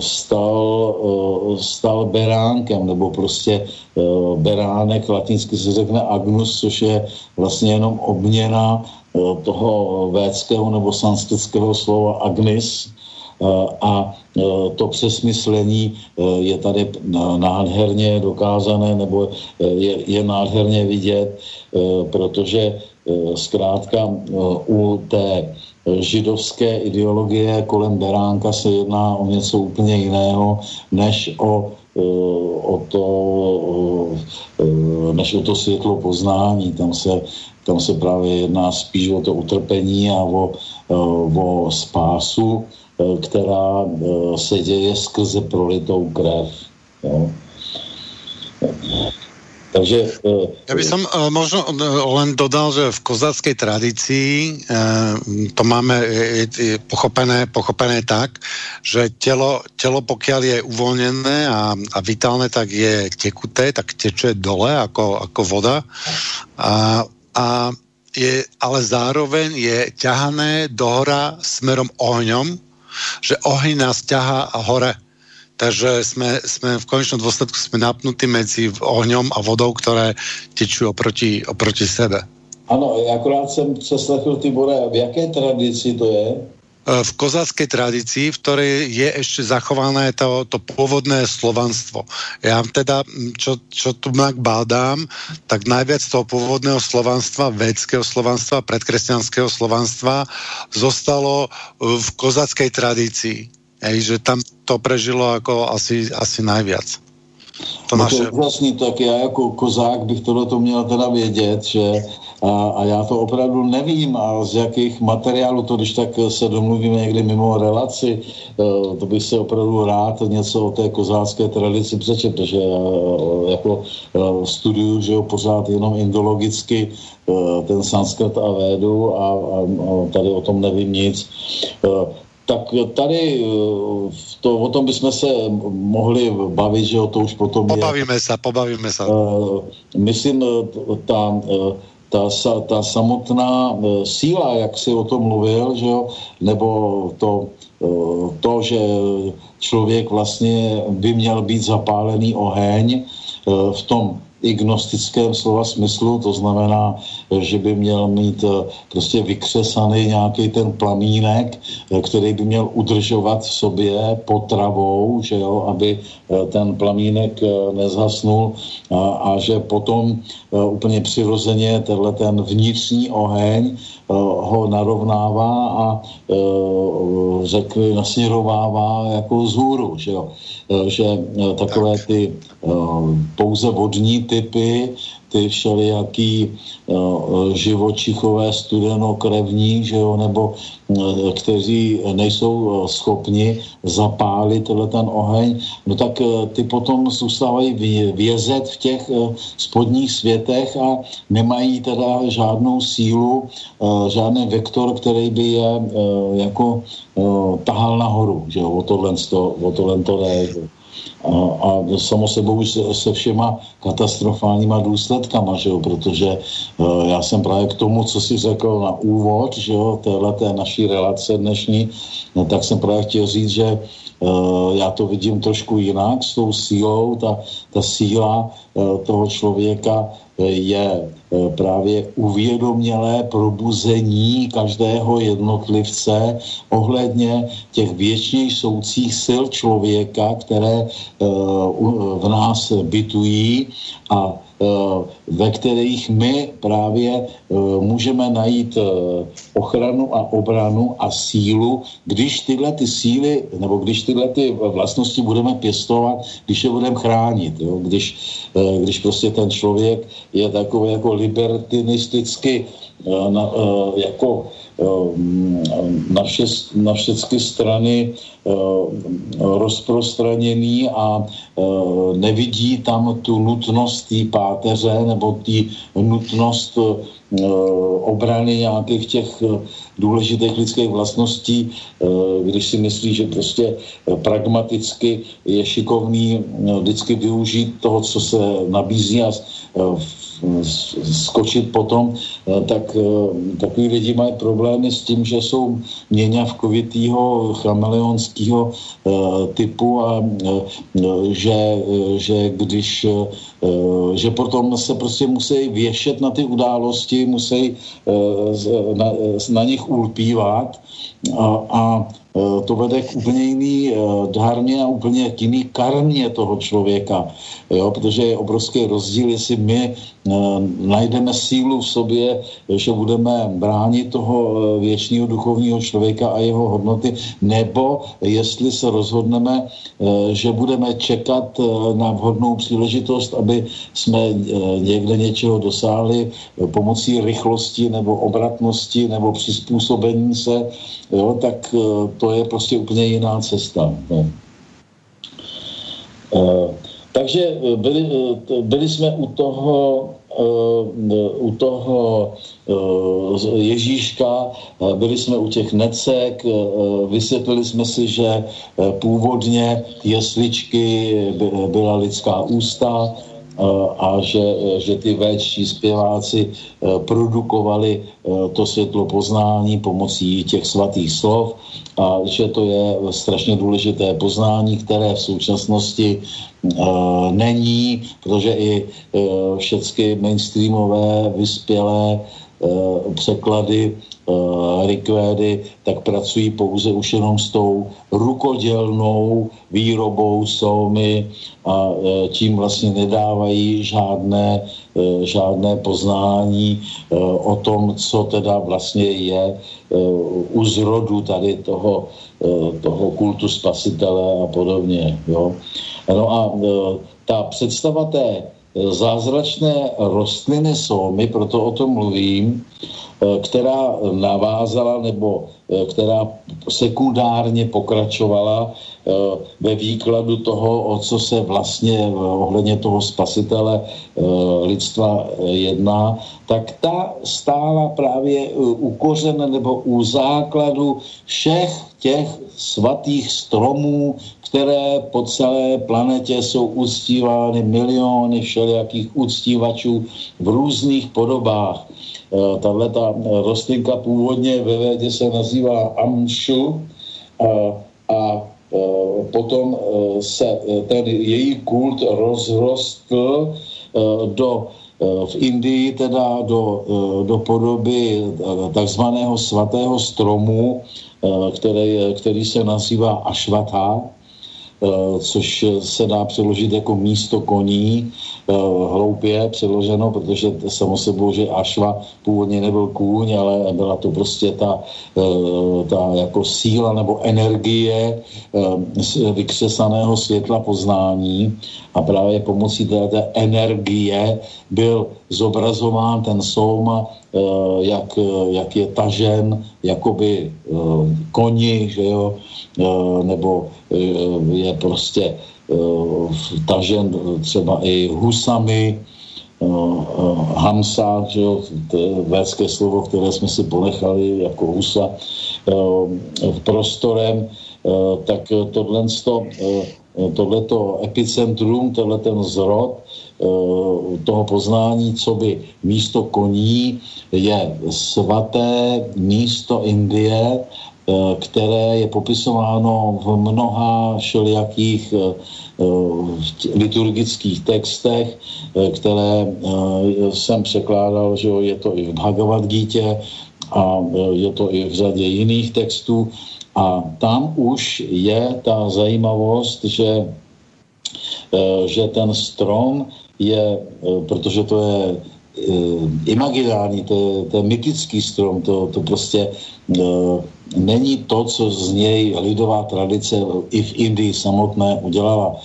stal, eh, stal beránkem, nebo prostě beránek, latinsky se řekne agnus, což je vlastně jenom obměna toho védského nebo sanskritského slova agnis, a to přesmyslení je tady nádherně dokázané nebo je, je nádherně vidět, protože zkrátka u té židovské ideologie kolem Beránka se jedná o něco úplně jiného, než o, e, o to, e, než o to světlo poznání. Tam se, tam se právě jedná spíš o to utrpení a o, o spásu, která se děje skrze prolitou krev. Jo. Takže, uh, ja by som uh, možno uh, len dodal, že v kozáckej tradícii uh, to máme je pochopené, pochopené tak, že telo, telo pokiaľ je uvoľnené a, a vitálne, tak je tekuté, tak teče dole ako, ako voda. A, a je, ale zároveň je ťahané dohora smerom ohňom, že oheň nás ťaha hore Takže sme, sme v konečnom dôsledku sme napnutí medzi ohňom a vodou, ktoré tečú oproti, oproti sebe. Ano, akorát jsem přeslechl Tibore, v jaké tradici to je? E, v kozáckej tradícii, v ktorej je ešte zachované to, to pôvodné slovanstvo. Ja teda, čo, čo tu mak bádám, tak najviac toho pôvodného slovanstva, védského slovanstva, predkresťanského slovanstva zostalo v kozáckej tradícii. Ej, že tam to prežilo jako asi, asi najviac. To, no naše... to je tak já jako kozák bych tohle to měl teda vědět, že a, a já to opravdu nevím a z jakých materiálů to, když tak se domluvíme někdy mimo relaci, e, to bych se opravdu rád něco o té kozácké tradici přečet, protože e, jako e, studuju, že jo, pořád jenom indologicky ten sanskrt a védu a, a, a tady o tom nevím nic tak tady eh, to, o tom bychom se mohli bavit, že o to už potom pobavíme je... se, pobavíme se. Uh, myslím, eh, ta, ta, ta samotná síla, jak si o tom mluvil, že jo, nebo to, to, že člověk vlastně by měl být zapálený oheň v tom i gnostickém slova smyslu, to znamená, že by měl mít eh, prostě vykřesaný nějaký ten plamínek, eh, který by měl udržovat v sobě potravou, že jo, aby eh, ten plamínek nezhasnul a, a že potom úplně přirozeně tenhle ten vnitřní oheň ho narovnává a řekli, nasměrovává jako zhůru, že jo. Že takové ty pouze vodní typy, ty všelijaký uh, živočichové studenokrevní, že jo, nebo kteří nejsou uh, schopni zapálit tenhle ten oheň, no tak uh, ty potom zůstávají vězet v těch uh, spodních světech a nemají teda žádnou sílu, žádný vektor, který by je jako tahal nahoru, že jo, o tohle, o tohle to jde. A samo sebou se všema katastrofálníma důsledkama, že jo? protože uh, já jsem právě k tomu, co si řekl na úvod, že jo, téhleté naší relace dnešní, no, tak jsem právě chtěl říct, že uh, já to vidím trošku jinak s tou sílou, ta, ta síla uh, toho člověka je právě uvědomělé probuzení každého jednotlivce ohledně těch věčně soucích sil člověka, které v nás bytují a Eh, ve kterých my právě eh, můžeme najít eh, ochranu a obranu a sílu, když tyhle ty síly, nebo když tyhle ty vlastnosti budeme pěstovat, když je budeme chránit. Jo? Když, když prostě ten člověk je takový jako libertinisticky jako na, vše, na všechny strany rozprostraněný a nevidí tam tu nutnost té páteře nebo ty nutnost obrany nějakých těch důležitých lidských vlastností, když si myslí, že prostě pragmaticky je šikovný vždycky využít toho, co se nabízí a skočit potom, eh, tak eh, takový lidi mají problémy s tím, že jsou měňavkovitýho chameleonského eh, typu a že, že když že potom se prostě musí věšet na ty události, musí na, na nich ulpívat a, a to vede k úplně jiný dárně a úplně k jiný karmě toho člověka, jo, protože je obrovský rozdíl, jestli my najdeme sílu v sobě, že budeme bránit toho eh, věčného duchovního člověka a jeho hodnoty, nebo jestli se rozhodneme, eh, že budeme čekat na vhodnou příležitost, aby jsme někde něčeho dosáhli pomocí rychlosti nebo obratnosti nebo přizpůsobení se, jo, tak to je prostě úplně jiná cesta. Takže byli, byli jsme u toho, u toho Ježíška, byli jsme u těch necek, vysvětlili jsme si, že původně jesličky byla lidská ústa, a že, že ty véčtí zpěváci produkovali to světlo poznání pomocí těch svatých slov a že to je strašně důležité poznání, které v současnosti uh, není, protože i všechny mainstreamové, vyspělé překlady uh, rikvédy, tak pracují pouze už jenom s tou rukodělnou výrobou solmy a uh, tím vlastně nedávají žádné, žádné poznání o tom, co teda vlastně je u zrodu tady toho, toho kultu spasitele a podobně. Jo. No a ta představa té zázračné rostliny solmy, proto o tom mluvím, která navázala nebo eh, která sekundárně pokračovala eh, ve výkladu toho, o co se vlastně ohledně toho spasitele lidstva jedná, tak ta stála právě u kořene nebo u základu všech těch svatých stromů, které po celé planetě jsou uctívány miliony všelijakých uctívačů v různých podobách. Eh, tahle ta eh, rostlinka původně ve vědě se nazývá amšu a, a eh, potom se ten její kult rozrostl do v Indii teda do, do podoby takzvaného svatého stromu, který, který se nazývá Ashvatha, Eh, což se dá přeložit jako místo koní, eh, hloupě přeloženo, protože samo sebou, že Ašva původně nebyl kůň, ale byla to prostě ta, eh, ta jako síla nebo energie vykřesaného světla poznání. A právě pomocí té energie byl zobrazován ten soum Eh, jak, jak je tažen jakoby eh, koni, že jo, eh, nebo je prostě tažen třeba i husami, hamsa, že jo, to je slovo, které jsme si ponechali jako husa, prostorem, tak tohle tohleto epicentrum, tenhle ten zrod toho poznání, co by místo koní je svaté místo Indie, které je popisováno v mnoha všelijakých liturgických textech, které jsem překládal, že je to i v Bhagavad Gita a je to i v řadě jiných textů. A tam už je ta zajímavost, že, eh, že ten strom je, eh, protože to je eh, imaginární, to je, to je mytický strom, to, to prostě není to, co z něj lidová tradice i v Indii samotné udělala,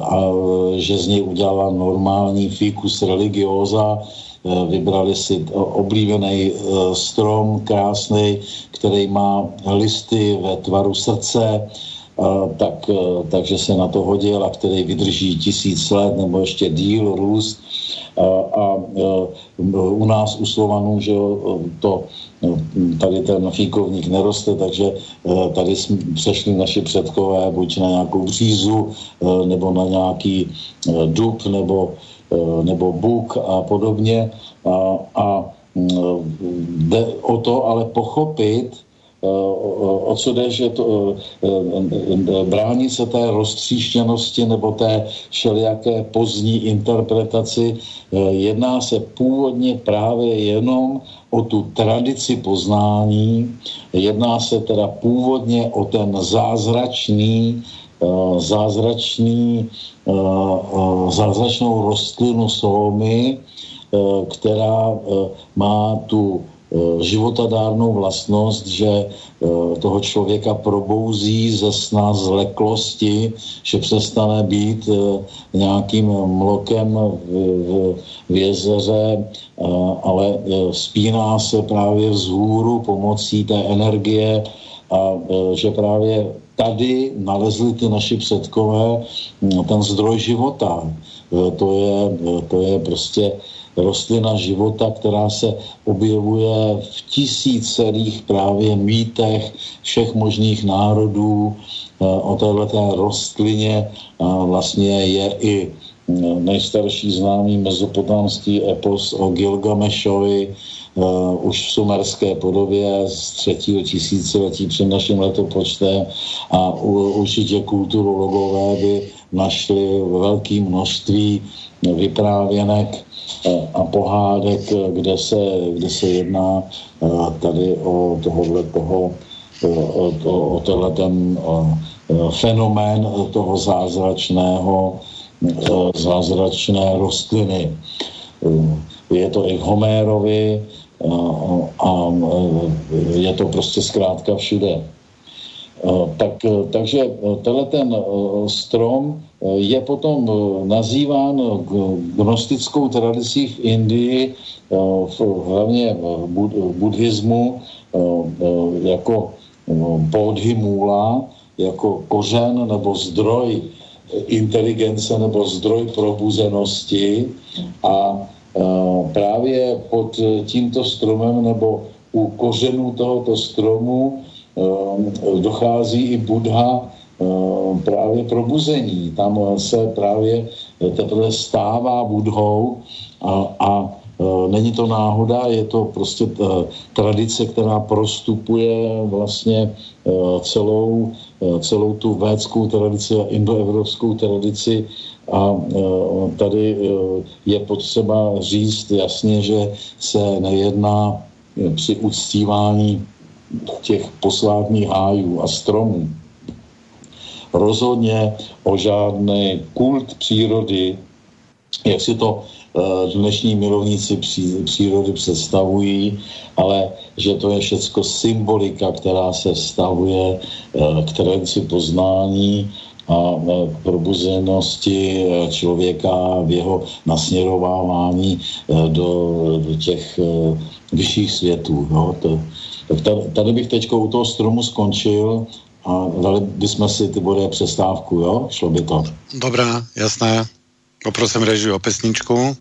a že z něj udělala normální fikus religiosa, Eh, vybrali si oblíbený eh, strom krásný, který má listy ve tvaru srdce, eh, tak, takže se na to hodil a který vydrží tisíc let nebo ještě díl růst. A, a u nás u Slovanů, že to no, tady ten fíkovník neroste, takže tady jsme přešli naši předkové buď na nějakou břízu, nebo na nějaký dub, nebo nebo Bůh a podobně. A, a jde o to ale pochopit, o co jde, že to, eh, brání se té roztříštěnosti nebo té všelijaké pozdní interpretaci. Jedná se původně právě jenom o tu tradici poznání, jedná se teda původně o ten zázračný, zázračný Eh, eh, zázračnou rostlinu eh, která má tu životadárnou vlastnost, že toho člověka probouzí ze sna zleklosti, že přestane být nějakým mlokem v, v jezeře, ale spíná se právě vzhůru pomocí té energie a že právě tady nalezli ty naši předkové mm, ten zdroj života. To je, to je prostě rostlina života, která se objevuje v tisícerých právě mýtech všech možných národů. E, o této rostlině vlastně je i mm, nejstarší známý mezopotámský epos o Gilgamešovi, uh, už v sumerské podobě z třetího tisíciletí před naším letopočtem a u, určitě kulturologové by našli velké množství vyprávěnek uh, a pohádek, kde se, kde se jedná uh, tady o tohohle toho, o, o, o tenhle ten fenomén toho zázračného, zázračné rostliny. Je to i v Homérovi, a je to prostě zkrátka všude. Tak, takže tenhle ten strom je potom nazýván gnostickou tradicí v Indii, hlavně v buddhismu, jako bodhimula, jako kořen nebo zdroj inteligence nebo zdroj probuzenosti. A Eh, právě pod tímto stromem nebo u kořenů tohoto stromu eh, dochází i Buddha eh, právě probuzení. Tam se právě teprve stává budhou a, a není to náhoda, je to prostě tradice, která prostupuje vlastně celou, celou tu védskou tradici a indoevropskou tradici a tady je potřeba říct jasně, že se nejedná při uctívání těch posvátných hájů a stromů rozhodně o žádný kult přírody, jak si to dnešní milovníci přírody představují, ale že to je všecko symbolika, která se vztahuje k tradici poznání a probuzenosti e, člověka v jeho nasměrovávání do, do těch vyšších světů. No, to, tak tady bych teď u toho stromu skončil a dali bychom si ty bude přestávku, jo? Šlo by to. Dobrá, jasné. Poprosím režiu o pesničku.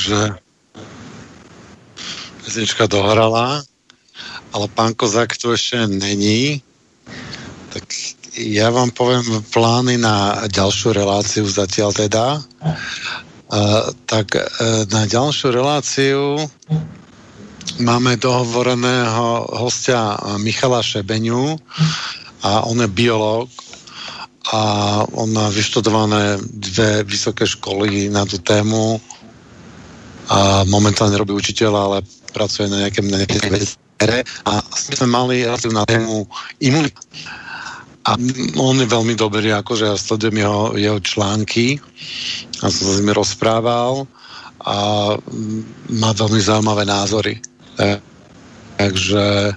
Takže pesnička dohrala, ale pán Kozák tu ešte není. Tak ja vám poviem plány na ďalšiu reláciu zatiaľ teda. Uh, tak uh, na ďalšiu reláciu máme dohovoreného hostia Michala Šebeňu a on je biológ a on má vyštudované dve vysoké školy na tú tému a momentálne robí učiteľa, ale pracuje na nejakém, na nejakej vere a sme mali na tému imunity. A on je veľmi dobrý, akože ja sledujem jeho, jeho články a som sa s nimi rozprával a má veľmi zaujímavé názory. Takže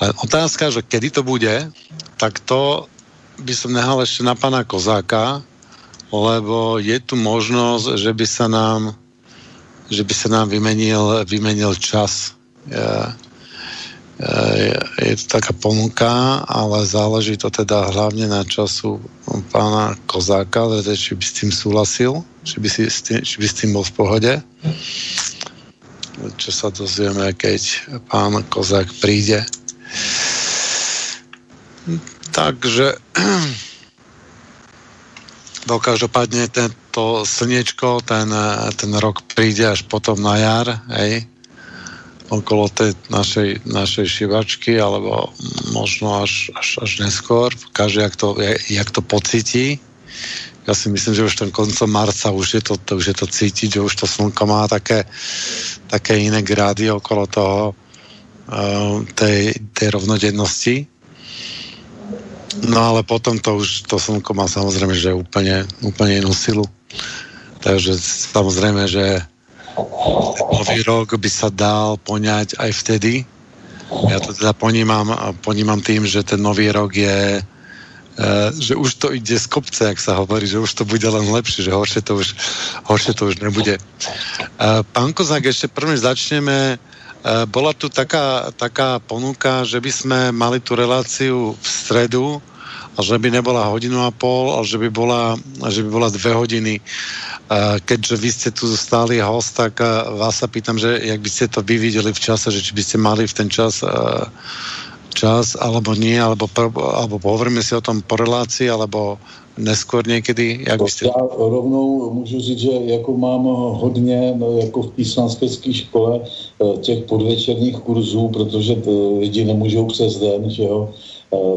otázka, že kedy to bude, tak to by som nehal ešte na pana Kozáka, lebo je tu možnosť, že by sa nám že by sa nám vymenil, vymenil čas. Je, je, je to taká ponuka, ale záleží to teda hlavne na času pána Kozáka, teda, či by s tým súhlasil, či by, si, či by s tým bol v pohode. Čo sa dozvieme, keď pán Kozák príde. Takže no každopádne tento slniečko, ten, ten rok príde až potom na jar, hej, okolo tej našej, našej šivačky, alebo možno až, až, až neskôr, každý, jak to, jak to pocíti. Ja si myslím, že už ten koncom marca už je to, to, už je to cítiť, že už to slnko má také, také iné grády okolo toho, uh, tej, tej rovnodennosti. No ale potom to už, to slnko má samozrejme, že úplne, úplne inú silu. Takže samozrejme, že nový rok by sa dal poňať aj vtedy. Ja to teda ponímam, ponímam tým, že ten nový rok je Uh, že už to ide z kopce, jak sa hovorí, že už to bude len lepšie, že horšie to už, horšie to už nebude. Uh, pán Kozák, ešte prvne začneme Eh, bola tu taká, taká ponuka, že by sme mali tú reláciu v stredu a že by nebola hodinu a pol, ale že by bola, že by bola dve hodiny. Eh, keďže vy ste tu stáli host, tak eh, vás sa pýtam, že jak by ste to vy videli v čase, že či by ste mali v ten čas čas, alebo nie, alebo, alebo pohovoríme si o tom po relácii, alebo neskôr někdy, jak byste... Já rovnou můžu říct, že jako mám hodně, no, jako v píslanské škole, těch podvečerních kurzů, protože lidi nemůžou přes den, že jo,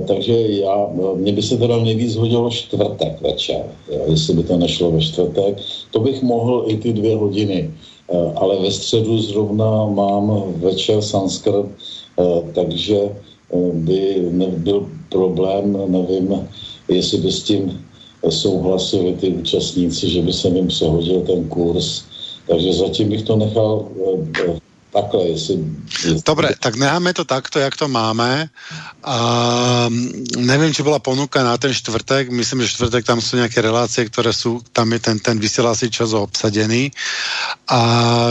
takže já, mně by se teda nejvíc hodilo čtvrtek večer, jo, jestli by to nešlo ve čtvrtek, to bych mohl i ty dvě hodiny, eh, ale ve středu zrovna mám večer sanskrt, takže by nebyl problém, nevím, jestli by s tím souhlasili ty účastníci, že by se jim přehodil ten kurz. Takže zatím bych to nechal eh, takhle, jestli. Dobre, tak necháme to takto, jak to máme. A, nevím, či byla ponuka na ten čtvrtek, myslím, že čtvrtek tam jsou nějaké relácie, které jsou, tam je ten, ten vysielací čas obsadený. A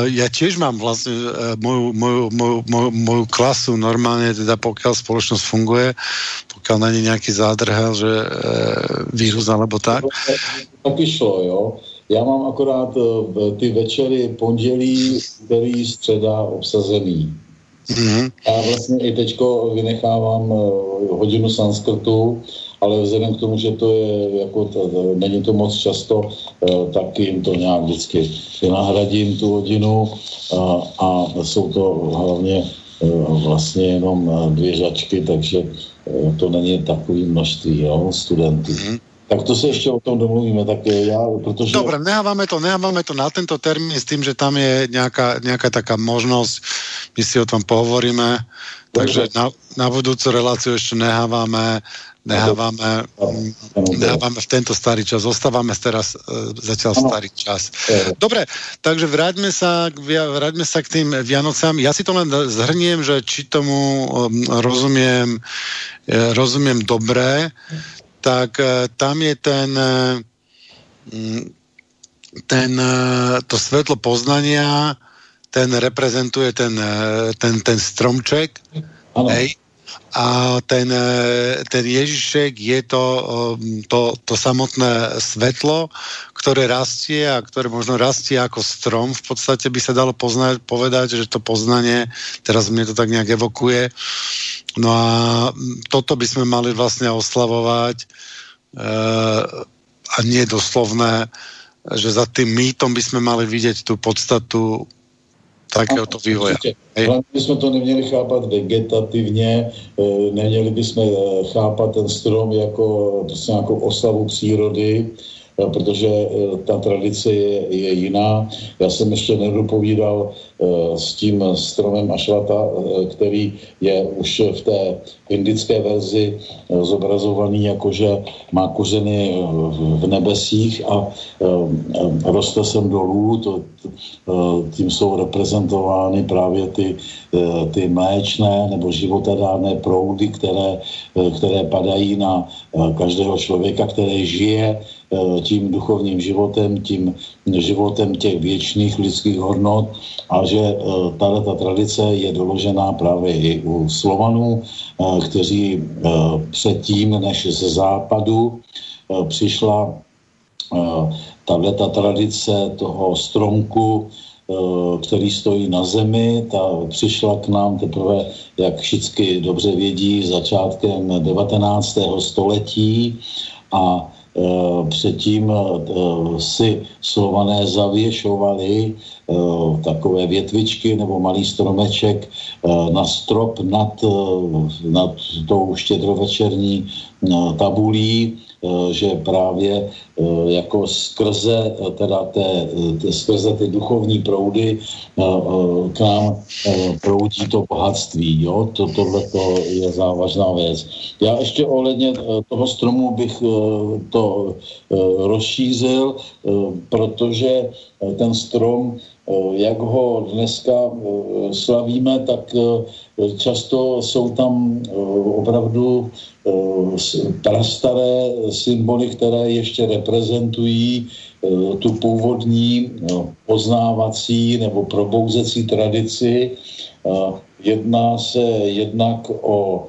ja tiež mám vlastne e, moju, moju, moju, moju, moju klasu normálne, teda pokiaľ spoločnosť funguje, pokiaľ není nejaký zádrhel, že e, vírus alebo tak. Tak šlo, jo já mám akorát uh, ty večery pondělí, úterý, středa obsazený. Mm-hmm. Já vlastně i teďko vynechávám uh, hodinu sanskrtu, ale vzhledem k tomu, že to je jako, to, není to moc často, uh, tak jim to nějak vždycky nahradím tu hodinu uh, a jsou to hlavně vlastně jenom dvě řačky, takže to není takový množství jo, studentů. Mm-hmm. Tak to se ještě o tom domluvíme, tak já, protože... Dobre, nehávame to, nehávame to na tento termín s tým, že tam je nějaká, nějaká taká možnosť, my si o tom pohovoríme, takže na, na budúcu reláciu ešte nehávame, nehávame, nehávame v tento starý čas, zostávame teraz uh, zatiaľ starý čas. Dobre, takže vráťme sa, vráťme sa k tým Vianocám. Ja si to len zhrniem, že či tomu um, rozumiem, rozumiem dobre, tak eh, tam je ten, eh, mm, ten, eh, to svetlo poznania, ten reprezentuje ten, ten, ten stromček, hej, a ten, e, ten Ježišek je to, to, to samotné svetlo, ktoré rastie a ktoré možno rastie ako strom. V podstate by sa dalo poznať, povedať, že to poznanie, teraz mne to tak nejak evokuje, no a toto by sme mali vlastne oslavovať e, a nie doslovné, že za tým mýtom by sme mali vidieť tú podstatu takéhoto vývoja. Hlavně bychom to neměli chápat vegetativně, eh, neměli bychom eh, chápat ten strom jako prostě nějakou oslavu přírody, eh, protože ta tradice je, je jiná. Já jsem ještě nedopovídal s tím stromem Ašvata, který je už v té indické verzi eh, zobrazovaný jako, že má kořeny eh, v nebesích a eh, roste sem dolů, to, tím jsou reprezentovány právě ty, ty mléčné nebo životadárné proudy, které, které padají na každého člověka, který žije tím duchovním životem, tím životem těch věčných lidských hodnot a že tato ta tradice je doložená právě i u Slovanů, kteří eh, předtím, než ze západu eh, přišla eh, tahle ta tradice toho stromku, který stojí na zemi, ta přišla k nám teprve, jak všichni dobře vědí, začátkem 19. století a Eh, předtím eh, si slované zavěšovali eh, takové větvičky nebo malý stromeček na strop nad, nad tou štědrovečerní tabulí. Eh, že právě eh, jako skrze, eh, teda té, skrze ty duchovní proudy k nám proudí to bohatství. Jo? To, tohle to je závažná věc. Já ještě ohledně toho stromu bych to rozšířil, protože ten strom jak ho dneska slavíme, tak často jsou tam opravdu prastaré symboly, které ještě reprezentují tu původní poznávací nebo probouzecí tradici. Jedná se jednak o,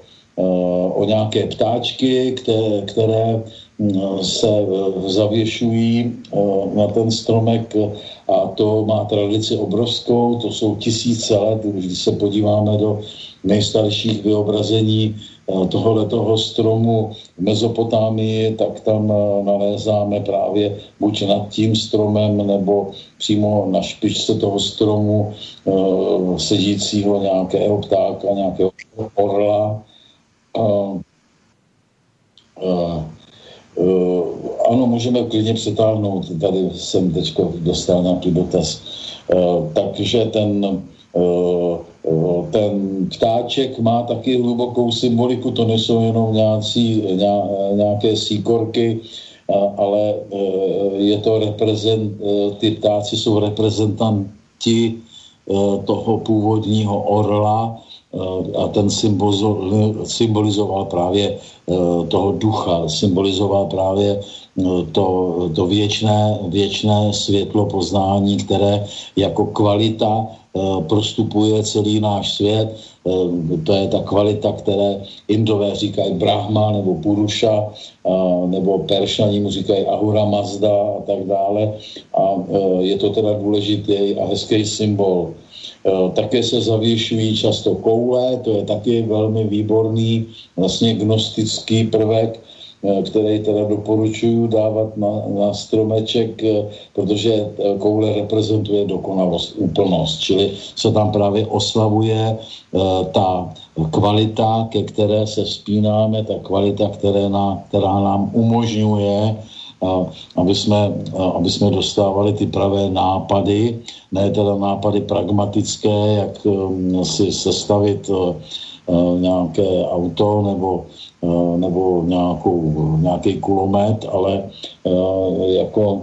o nějaké ptáčky, které, které se zavěšují na ten stromek a to má tradici obrovskou, to jsou tisíce let, když se podíváme do nejstarších vyobrazení eh, tohoto toho stromu v Mezopotámii, tak tam eh, nalézáme právě buď nad tím stromem, nebo přímo na špičce toho stromu eh, sedícího nějakého ptáka, nějakého orla. Ano, můžeme klidně přetáhnout, tady jsem teď dostal nějaký dotaz. Uh, takže ten, uh, ten ptáček má taky hlubokou symboliku, to nejsou jenom nějací, nějaké síkorky, ale je to reprezent, ty ptáci jsou reprezentanti toho původního orla, a ten symbolizoval právě toho ducha, symbolizoval právě to, to věčné, věčné světlo poznání, které jako kvalita prostupuje celý náš svět. To je ta kvalita, které Indové říkají Brahma nebo Puruša, nebo Peršani mu říkají Ahura Mazda a tak dále. A je to teda důležitý a hezký symbol. Eh, také se zavěšují často koule, to je taky velmi výborný vlastně gnostický prvek, eh, který teda doporučuji dávat na, na stromeček, eh, protože koule reprezentuje dokonalost, úplnost, čili se tam právě oslavuje ta kvalita, ke které se vzpínáme, ta kvalita, které na, která nám umožňuje aby jsme, aby jsme dostávali ty pravé nápady, ne teda nápady pragmatické, jak si sestavit nějaké auto nebo, nebo nějakou, nějaký kulomet, ale jako,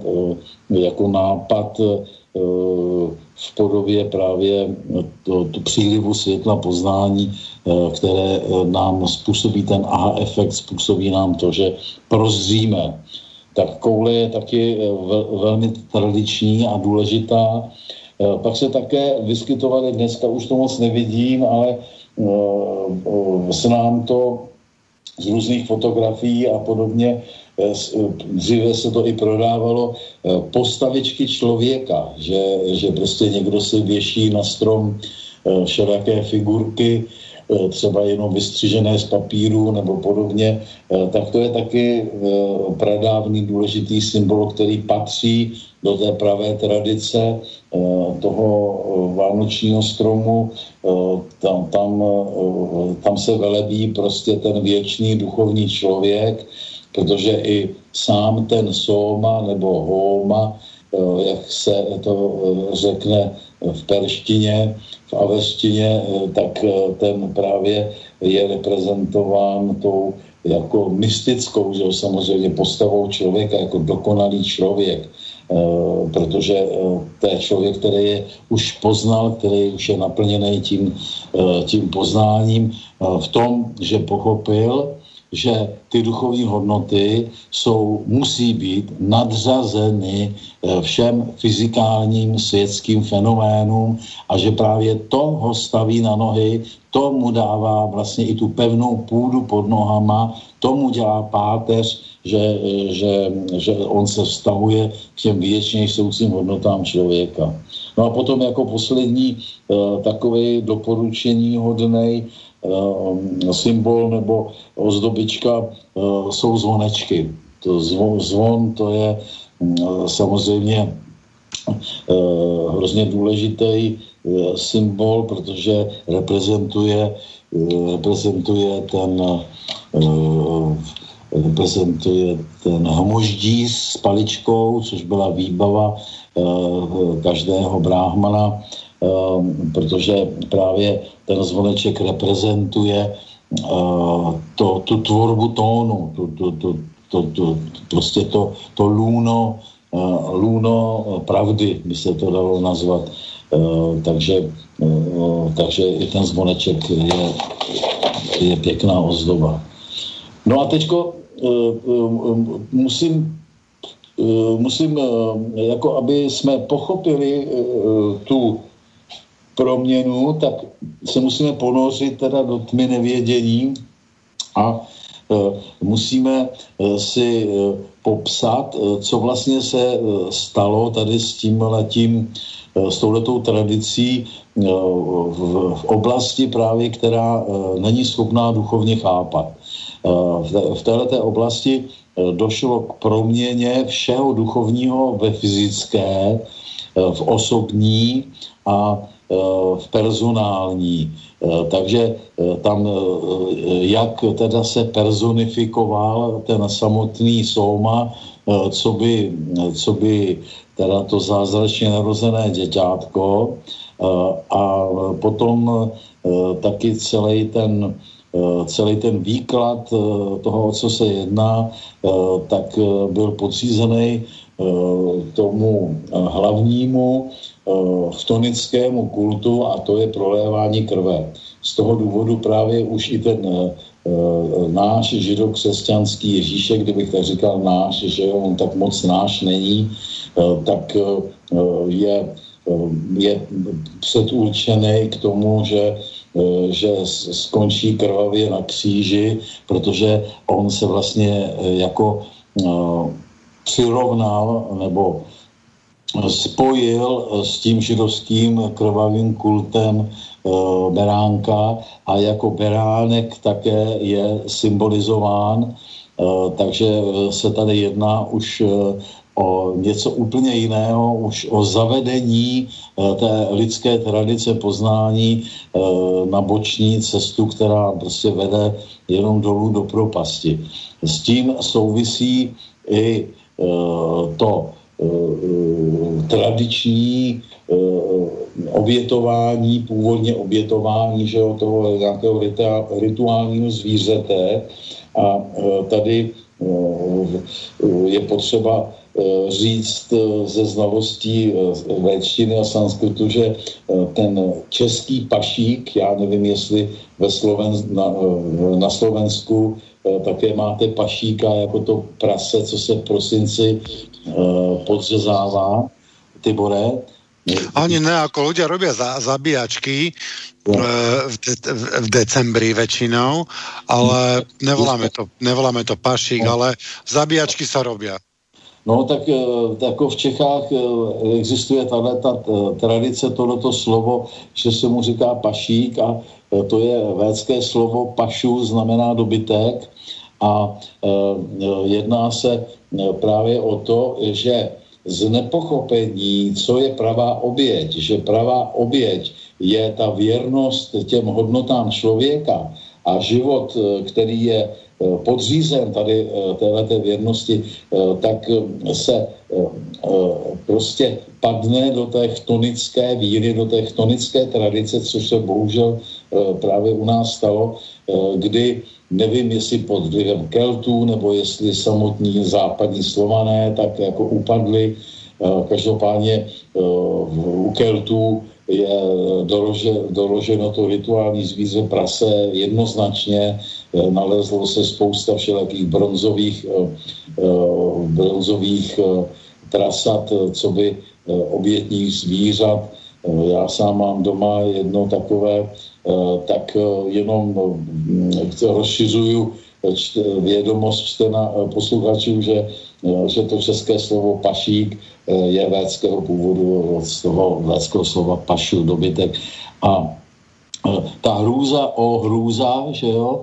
jako nápad v podobě právě to, to přílivu světla poznání, které nám způsobí ten aha efekt, způsobí nám to, že prozříme tak koule je taky eh, velmi tradiční a důležitá. Eh, pak se také vyskytovaly, dneska už to moc nevidím, ale se nám to z různých fotografií a podobně dříve se to i prodávalo, postavičky člověka, že, že prostě někdo si věší na strom všelijaké figurky, Eh, třeba jenom vystřižené z papíru nebo podobně, eh, tak to je taky eh, pradávný důležitý symbol, který patří do té pravé tradice toho vánočního stromu. Tam, tam, tam se velebí prostě ten věčný duchovní člověk, protože i sám ten sóma nebo hóma, jak se to řekne v perštině, v aveštině, eh, tak eh, ten právě je reprezentován tou jako mystickou, že samozřejmě postavou člověka, jako dokonalý člověk, eh, protože to je člověk, který je už poznal, který už je naplněný tím, tím poznáním v tom, že pochopil, že ty duchovní hodnoty jsou, musí být nadřazeny eh, všem fyzikálním světským fenoménům a že právě to ho staví na nohy, to mu dává vlastně i tu pevnou půdu pod nohama, tomu dělá páteř, že, že, že on se vztahuje k těm věčnějším hodnotám člověka. No a potom jako poslední uh, takový doporučení hodnej, Eh, symbol nebo ozdobička eh, jsou zvonečky. To zvon, zvon to je mm, samozřejmě eh, hrozně důležitý symbol, protože reprezentuje, reprezentuje ten reprezentuje ten hmoždí s paličkou, což byla výbava každého bráhmana protože právě ten zvoneček reprezentuje uh, to, tu tvorbu tónu, tu, tu, tu, to, to, prostě to, to lůno, uh, lůno pravdy, by se to dalo nazvat. Takže, takže i ten zvoneček je, je pěkná ozdoba. No a teďko musím musím, jako aby jsme pochopili tu proměnu, tak se musíme ponořit teda do tmy nevědění a e, musíme e, si e, popsat, co vlastně se stalo tady s tím letím, s touhletou tradicí v, oblasti právě, která není schopná duchovně chápat. V této oblasti došlo k proměně všeho duchovního ve fyzické, v osobní a v personální. Eh, takže eh, tam, jak teda se personifikoval ten samotný Souma, co by, co by teda to zázračně narozené děťátko a potom taky celý ten, celý ten výklad toho, co se jedná, tak byl podřízený tomu hlavnímu chtonickému eh, kultu a to je prolévání krve. Z toho důvodu právě už i ten uh, náš židokřesťanský Ježíšek, kdybych tak říkal náš, že on tak moc náš není, uh, tak je, je předurčený k tomu, že že skončí krvavě na kříži, protože on se vlastně jako přirovnal nebo spojil eh, s tím židovským krvavým kultem eh, beránka a jako beránek také je symbolizován, eh, takže se tady jedná už o něco úplně jiného, už o zavedení té lidské tradice poznání na boční cestu, která prostě vede jenom dolů do propasti. S tím souvisí i to tradiční eh, obětování, původně obětování že jo, toho nějakého rituálního zvířete. A eh, tady je potřeba říct ze znalostí véčtiny a sanskritu, že ten český pašík, já nevím, jestli ve Sloven, na, na Slovensku také máte pašíka jako to prase, co se v prosinci Eh, podřezává Tibore, Oni ne, ako ľudia robia za, zabíjačky no. v, de, v decembri väčšinou, ale nevoláme to, nevoláme to pašík, no. ale zabíjačky sa robia. No tak jako v Čechách existuje tahle ta tradice, tohleto slovo, že se mu říká pašík a to je védské slovo pašu, znamená dobytek a jedná se právě o to, že z nepochopení, co je pravá oběť, že pravá oběť je ta věrnost těm hodnotám člověka a život, eh, který je eh, podřízen tady eh, téhleté věrnosti, tak se prostě padne do té chtonické víry, do té chtonické tradice, což se bohužel právě u nás stalo, kdy nevím, jestli pod vlivem Keltů, nebo jestli samotní západní slované tak jako upadli. Eh, každopádně eh, u Keltů je dolože, doloženo to rituální zvíře prase jednoznačně. Eh, nalezlo se spousta všelakých bronzových, bronzových trasat, co by obětních zvířat. Já sám mám doma jedno takové Eh, tak eh, jenom eh, rozšiřuju vědomost čtena posluchačů, že, že to české slovo pašík je védského původu od toho védského slova pašu, dobytek. A ta hrůza o hrůza, že jo,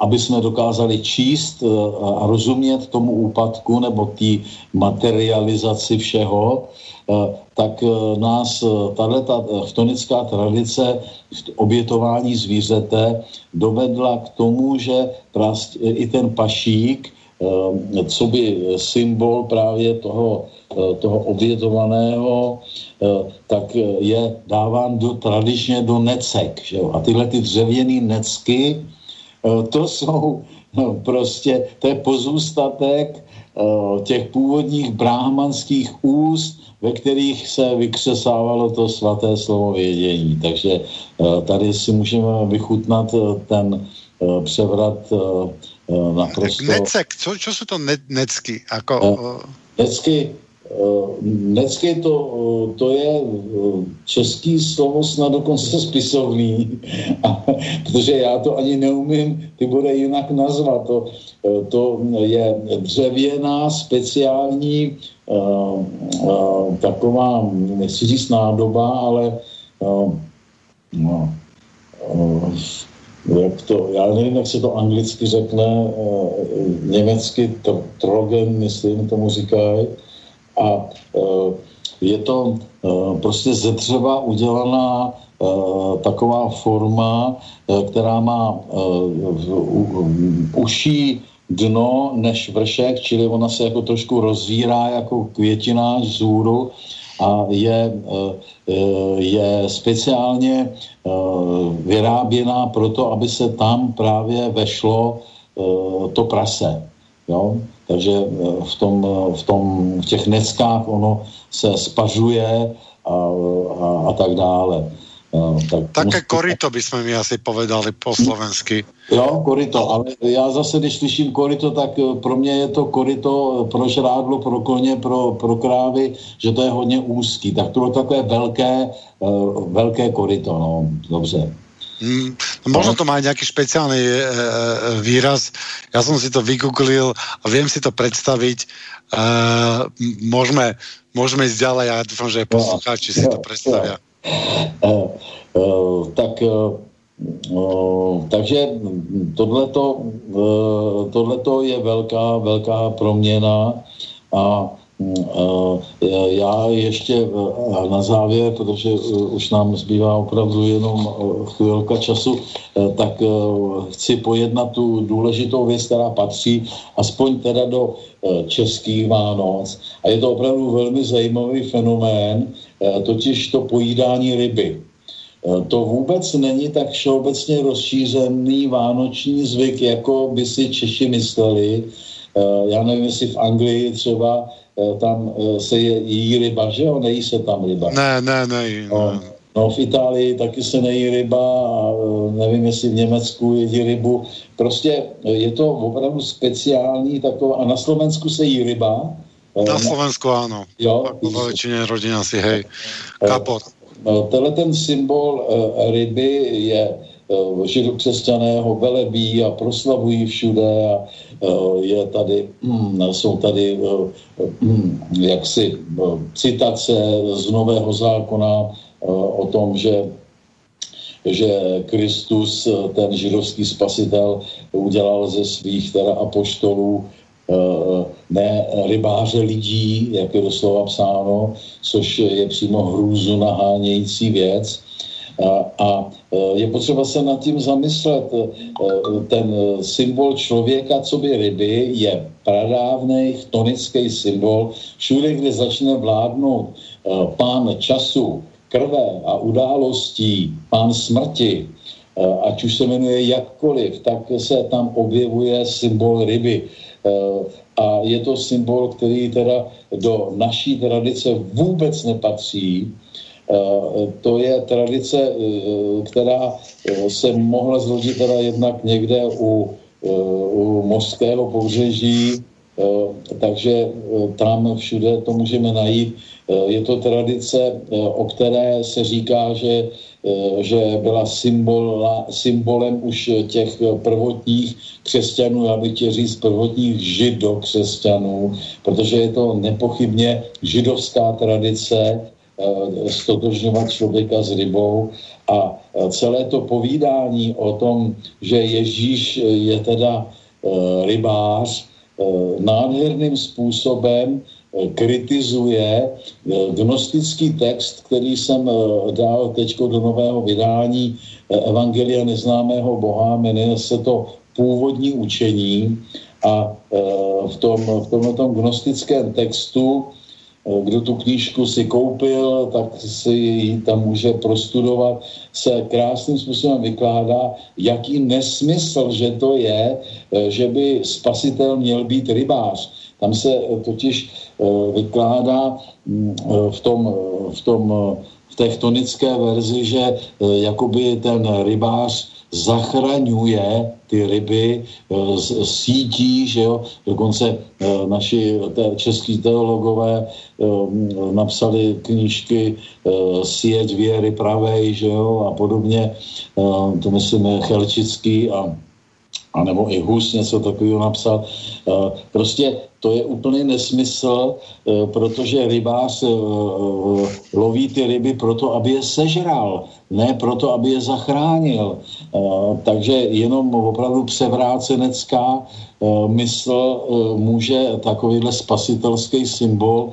aby jsme dokázali číst a rozumět tomu úpadku nebo té materializaci všeho, Eh, tak eh, nás eh, tato chtonická tradice obětování zvířete dovedla k tomu, že i ten pašík, co by symbol právě toho, toho obětovaného, tak je dáván do, tradičně do necek. Že jo? A tyhle ty dřevěné necky, to jsou no, prostě, to je pozůstatek těch původních bráhmanských úst, ve kterých se vykřesávalo to svaté slovo vědění. Takže eh, tady si můžeme vychutnat eh, ten eh, převrat naprosto... Necek, co, čo jsou to ne, necky? Ako, necky, Necky to, to je český slovo snad dokonce spisovný, protože já to ani neumím, ty bude jinak nazvat. To, to je dřevěná speciální taková, nechci říct nádoba, ale no, jak to, já nevím, jak se to anglicky řekne, německy tr- trogen, myslím, tomu říkají. A uh, je to uh, prostě ze dřeva udělaná uh, taková forma, která má uší dno než vršek, čili ona se jako trošku rozvírá jako květina zůru a je, je speciálně vyráběná proto, aby se tam právě vešlo to prase. Jo? Takže v, tom, v, tom, v těch neckách ono se spažuje a, a, a tak dále. No, tak Také musí... korito by jsme mi asi povedali po slovensky. Jo, korito, ale já zase, když slyším korito, tak eh, pro mě je to korito pro žrádlo, pro koně, pro, pro krávy, že to je hodně úzký. Tak to je takové velké, velké korito, no, dobře. Mm, no možno to má nějaký speciální e, výraz. Já jsem si to vygooglil a vím si to představit. E, můžeme, můžeme jít ďalej. Já doufám, že posluchači si to představí. Eh, eh, tak eh, takže tohleto, tohleto je velká, velká proměna a já ještě na závěr, protože už nám zbývá opravdu jenom chvilka času, tak chci pojednat tu důležitou věc, která patří aspoň teda do českých Vánoc. A je to opravdu velmi zajímavý fenomén, Eh, totiž to pojídání ryby. Eh, to vůbec není tak všeobecně rozšířený vánoční zvyk, jako by si Češi mysleli. Eh, já nevím, jestli v Anglii třeba tam se je, jí ryba, že jo? Nejí se tam ryba. Ne, ne, ne. No, no v Itálii taky se nejí ryba a nevím, jestli v Německu jedí rybu. Prostě je to opravdu speciální taková, a na Slovensku se jí ryba, Na Slovensku áno. Jo? Ako vo väčšine rodín asi, hej. Kapor. Tenhle ten symbol ryby je židokřesťané ho velebí a proslavují všude a je tady, hm, jsou tady hm, jaksi citace z Nového zákona o tom, že že Kristus, ten židovský spasitel, udělal ze svých teda apoštolů eh, ne rybáře lidí, jak je doslova psáno, což je přímo hrůzu nahánějící věc. A, a eh, je potřeba se nad tím zamyslet. Eh, ten symbol člověka, co by ryby, je pradávný chtonický symbol. Všude, kde začne vládnout pán času, krve a událostí, pán smrti, ať už se jmenuje jakkoliv, tak se tam objevuje symbol ryby. A je to symbol, který teda do naší tradice vůbec nepatří. Eh, to je tradice, která se mohla zrodit teda jednak někde u, u mořského pobřeží, takže tam všude to můžeme najít. Je to tradice, o které se říká, že, že byla symbol, symbolem už těch prvotních křesťanů, já bych chtěl říct prvotních židokřesťanů, protože je to nepochybně židovská tradice, stotožňovat člověka s rybou. A celé to povídání o tom, že Ježíš je teda rybář, nádherným způsobem kritizuje eh, gnostický text, který jsem eh, dal teď do nového vydání eh, Evangelia neznámého Boha, jmenuje se to Původní učení. A v, tom, v tomto gnostickém textu kdo tu knížku si koupil, tak si ji tam může prostudovat, se krásným způsobem vykládá, jaký nesmysl, že to je, že by spasitel měl být rybář. Tam se totiž Eh, vykládá mm, eh, v tom, v tom eh, v té chtonické verzi, že jakoby ten rybář zachraňuje ty ryby z sítí, že jo, dokonce naši český teologové napsali knížky Sieť věry pravej, že jo, a podobně, to myslím Chelčický a a nebo i Hus něco takového napsal. Prostě to je úplný nesmysl, eh, protože rybář eh, eh, loví ty ryby proto, aby je sežral, ne proto, aby je zachránil. Takže jenom opravdu převrácenecká mysl může takovýhle spasitelský symbol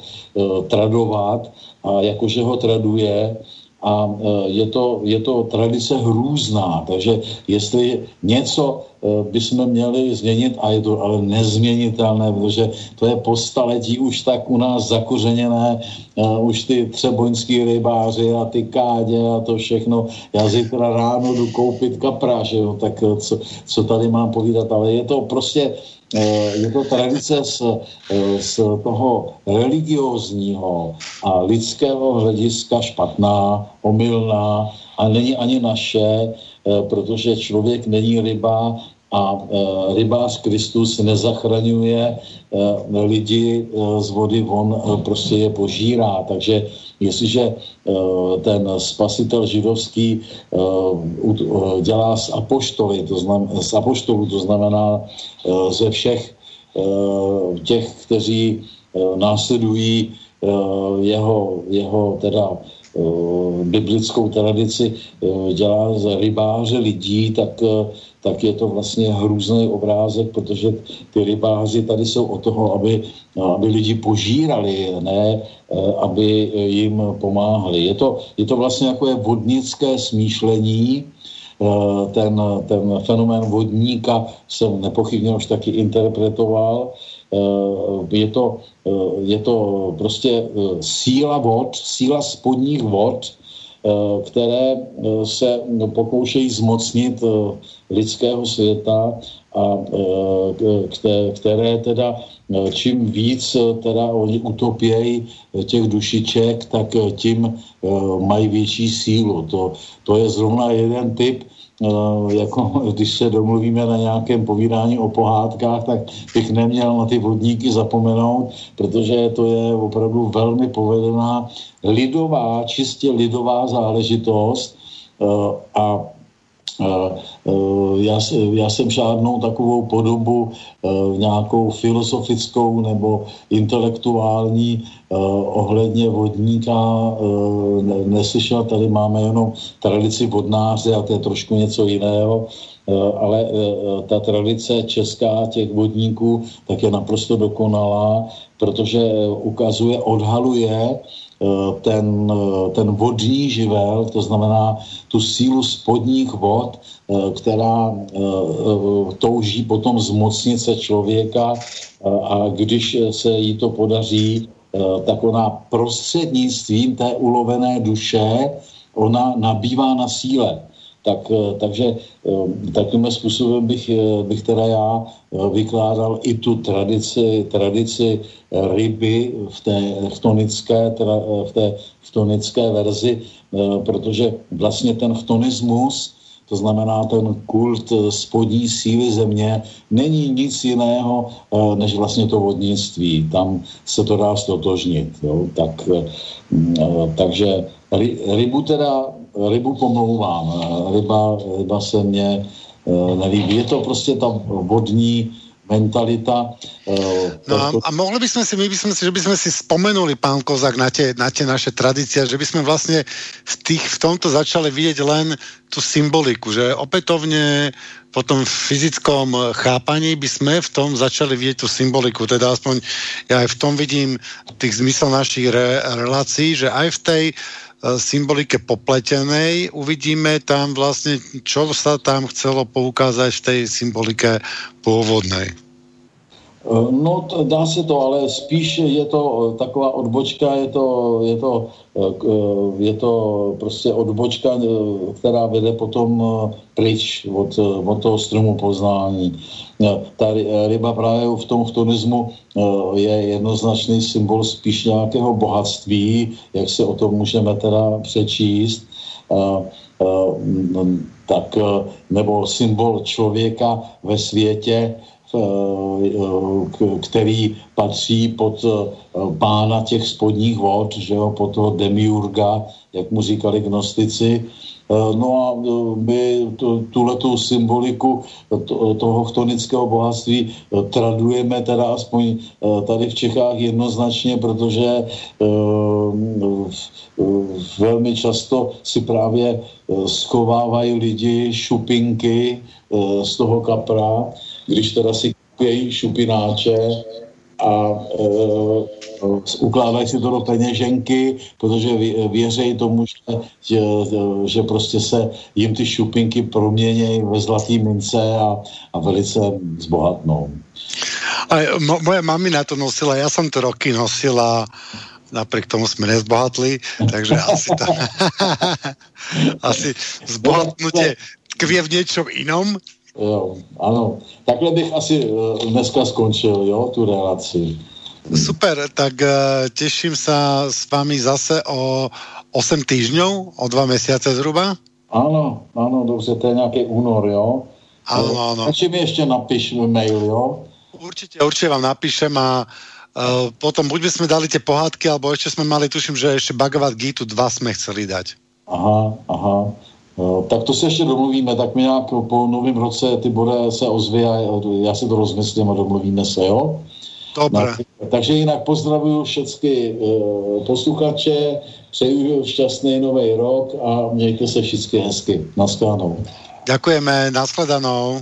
tradovat a jakože ho traduje, a je to, je to tradice hrůzná, takže jestli něco Eh, bychom měli změnit a je to ale nezměnitelné, protože to je po staletí už tak u nás zakořeněné, uh, už ty třeboňský rybáři a ty kádě a to všechno. Já zítra ráno jdu koupit kapra, že jo, tak co, co tady mám povídat, ale je to prostě je to tradice z, z toho religiózního a lidského hlediska špatná, omylná a není ani naše, Eh, protože člověk není ryba a eh, rybář Kristus nezachraňuje eh, lidi z vody, on prostě je požírá. Takže jestliže ten spasitel židovský dělá z apoštoly, to znamená, z apoštolů, to znamená ze všech těch, kteří následují jeho, jeho teda biblickou tradici dělá z rybáře lidí, tak, tak je to vlastně hrůzný obrázek, protože ty rybáři tady jsou o toho, aby, aby lidi požírali, ne aby jim pomáhali. Je to, je to vlastně jako je vodnické smýšlení, ten, ten fenomén vodníka jsem nepochybně už taky interpretoval, Eh, je to, eh, je to prostě eh, síla vod, síla spodních vod, které se pokoušejí zmocnit lidského světa a které teda čím víc teda oni utopějí těch dušiček, tak tím mají větší sílu. To, to je zrovna jeden typ jako když se domluvíme na nějakém povídání o pohádkách, tak bych neměl na ty vodníky zapomenout, protože to je opravdu velmi povedená lidová, čistě lidová záležitost. A já, já jsem žádnou takovou podobu nějakou filozofickou nebo intelektuální ohledně vodníka neslyšel. Tady máme jenom tradici vodnáře a to je trošku něco jiného ale ta tradice česká těch vodníků tak je naprosto dokonalá, protože ukazuje, odhaluje ten, eh, ten vodní živel, to znamená tu sílu spodních vod, eh, která touží potom zmocnit se člověka a když se jí to podaří, tak ona prostřednictvím té ulovené duše, ona nabývá na síle. Tak, takže takovým způsobem bych, bych teda já vykládal i tu tradici, tradici ryby v té chtonické, teda v té chtonické verzi, eh, protože vlastně ten chtonismus, to znamená ten kult spodní síly země, není nic jiného eh, než vlastně to vodnictví. Tam se to dá stotožnit. Jo? Tak, eh, takže rybu teda, rybu pomlouvám. Ryba, ryba se mně nelíbí. Je to prostě ta vodní mentalita. Uh, no a, a mohli by sme si, my by sme si, že by sme si spomenuli, pán Kozák, na tie, na tie naše tradície, že by sme vlastne v, tých, v tomto začali vidieť len tú symboliku, že opätovne po tom fyzickom chápaní by sme v tom začali vidieť tú symboliku, teda aspoň ja aj v tom vidím tých zmysel našich re, relácií, že aj v tej symbolike popletenej uvidíme tam vlastne, čo sa tam chcelo poukázať v tej symbolike původnej. Eh, no, to, dá se to, ale spíš je to eh, taková odbočka, je to, je to, eh, je to prostě odbočka, která vede potom pryč od, od toho stromu poznání. Ta ryba právě v tom chtonismu je jednoznačný symbol spíš nějakého bohatství, jak si o tom můžeme teda přečíst tak, nebo symbol člověka ve světě, který patří pod pána těch spodních vod, že jo, pod toho demiurga, jak mu říkali gnostici. No a my tuhletou symboliku toho chtonického bohatství tradujeme teda aspoň tady v Čechách jednoznačně, protože velmi často si právě schovávají lidi šupinky z toho kapra, když teda si kupují šupináče a e, ukládají si to do peněženky, protože věří tomu, že, že, že prostě se jim ty šupinky proměnějí ve zlatý mince a, a velice zbohatnou. A mo, moje mamina to nosila, já jsem to roky nosila, napriek tomu jsme nezbohatli, takže asi to asi zbohatnutie tkvie v něčem inom, Jo, ano. Takhle bych asi uh, dneska skončil, jo, tu relaci. Super, tak uh, těším se s vámi zase o 8 týždňů, o dva měsíce zhruba. Ano, ano, dobře, to je nějaký únor, jo. Ano, ano. Takže mi ještě napiš mail, jo. Určitě, určitě vám napíšem a uh, potom buď by sme dali tie pohádky, alebo ešte sme mali, tuším, že ešte Bhagavad Gita 2 sme chceli dať. Aha, aha. No, tak to se ještě domluvíme, tak mi nějak po novém roce ty bude se ozvy a já se to rozmyslím a domluvíme se, jo? Dobre. Takže jinak pozdravuju všechny uh, posluchače, přeju šťastný nový rok a mějte se všichni hezky. Naschledanou. Ďakujeme, nashledanou.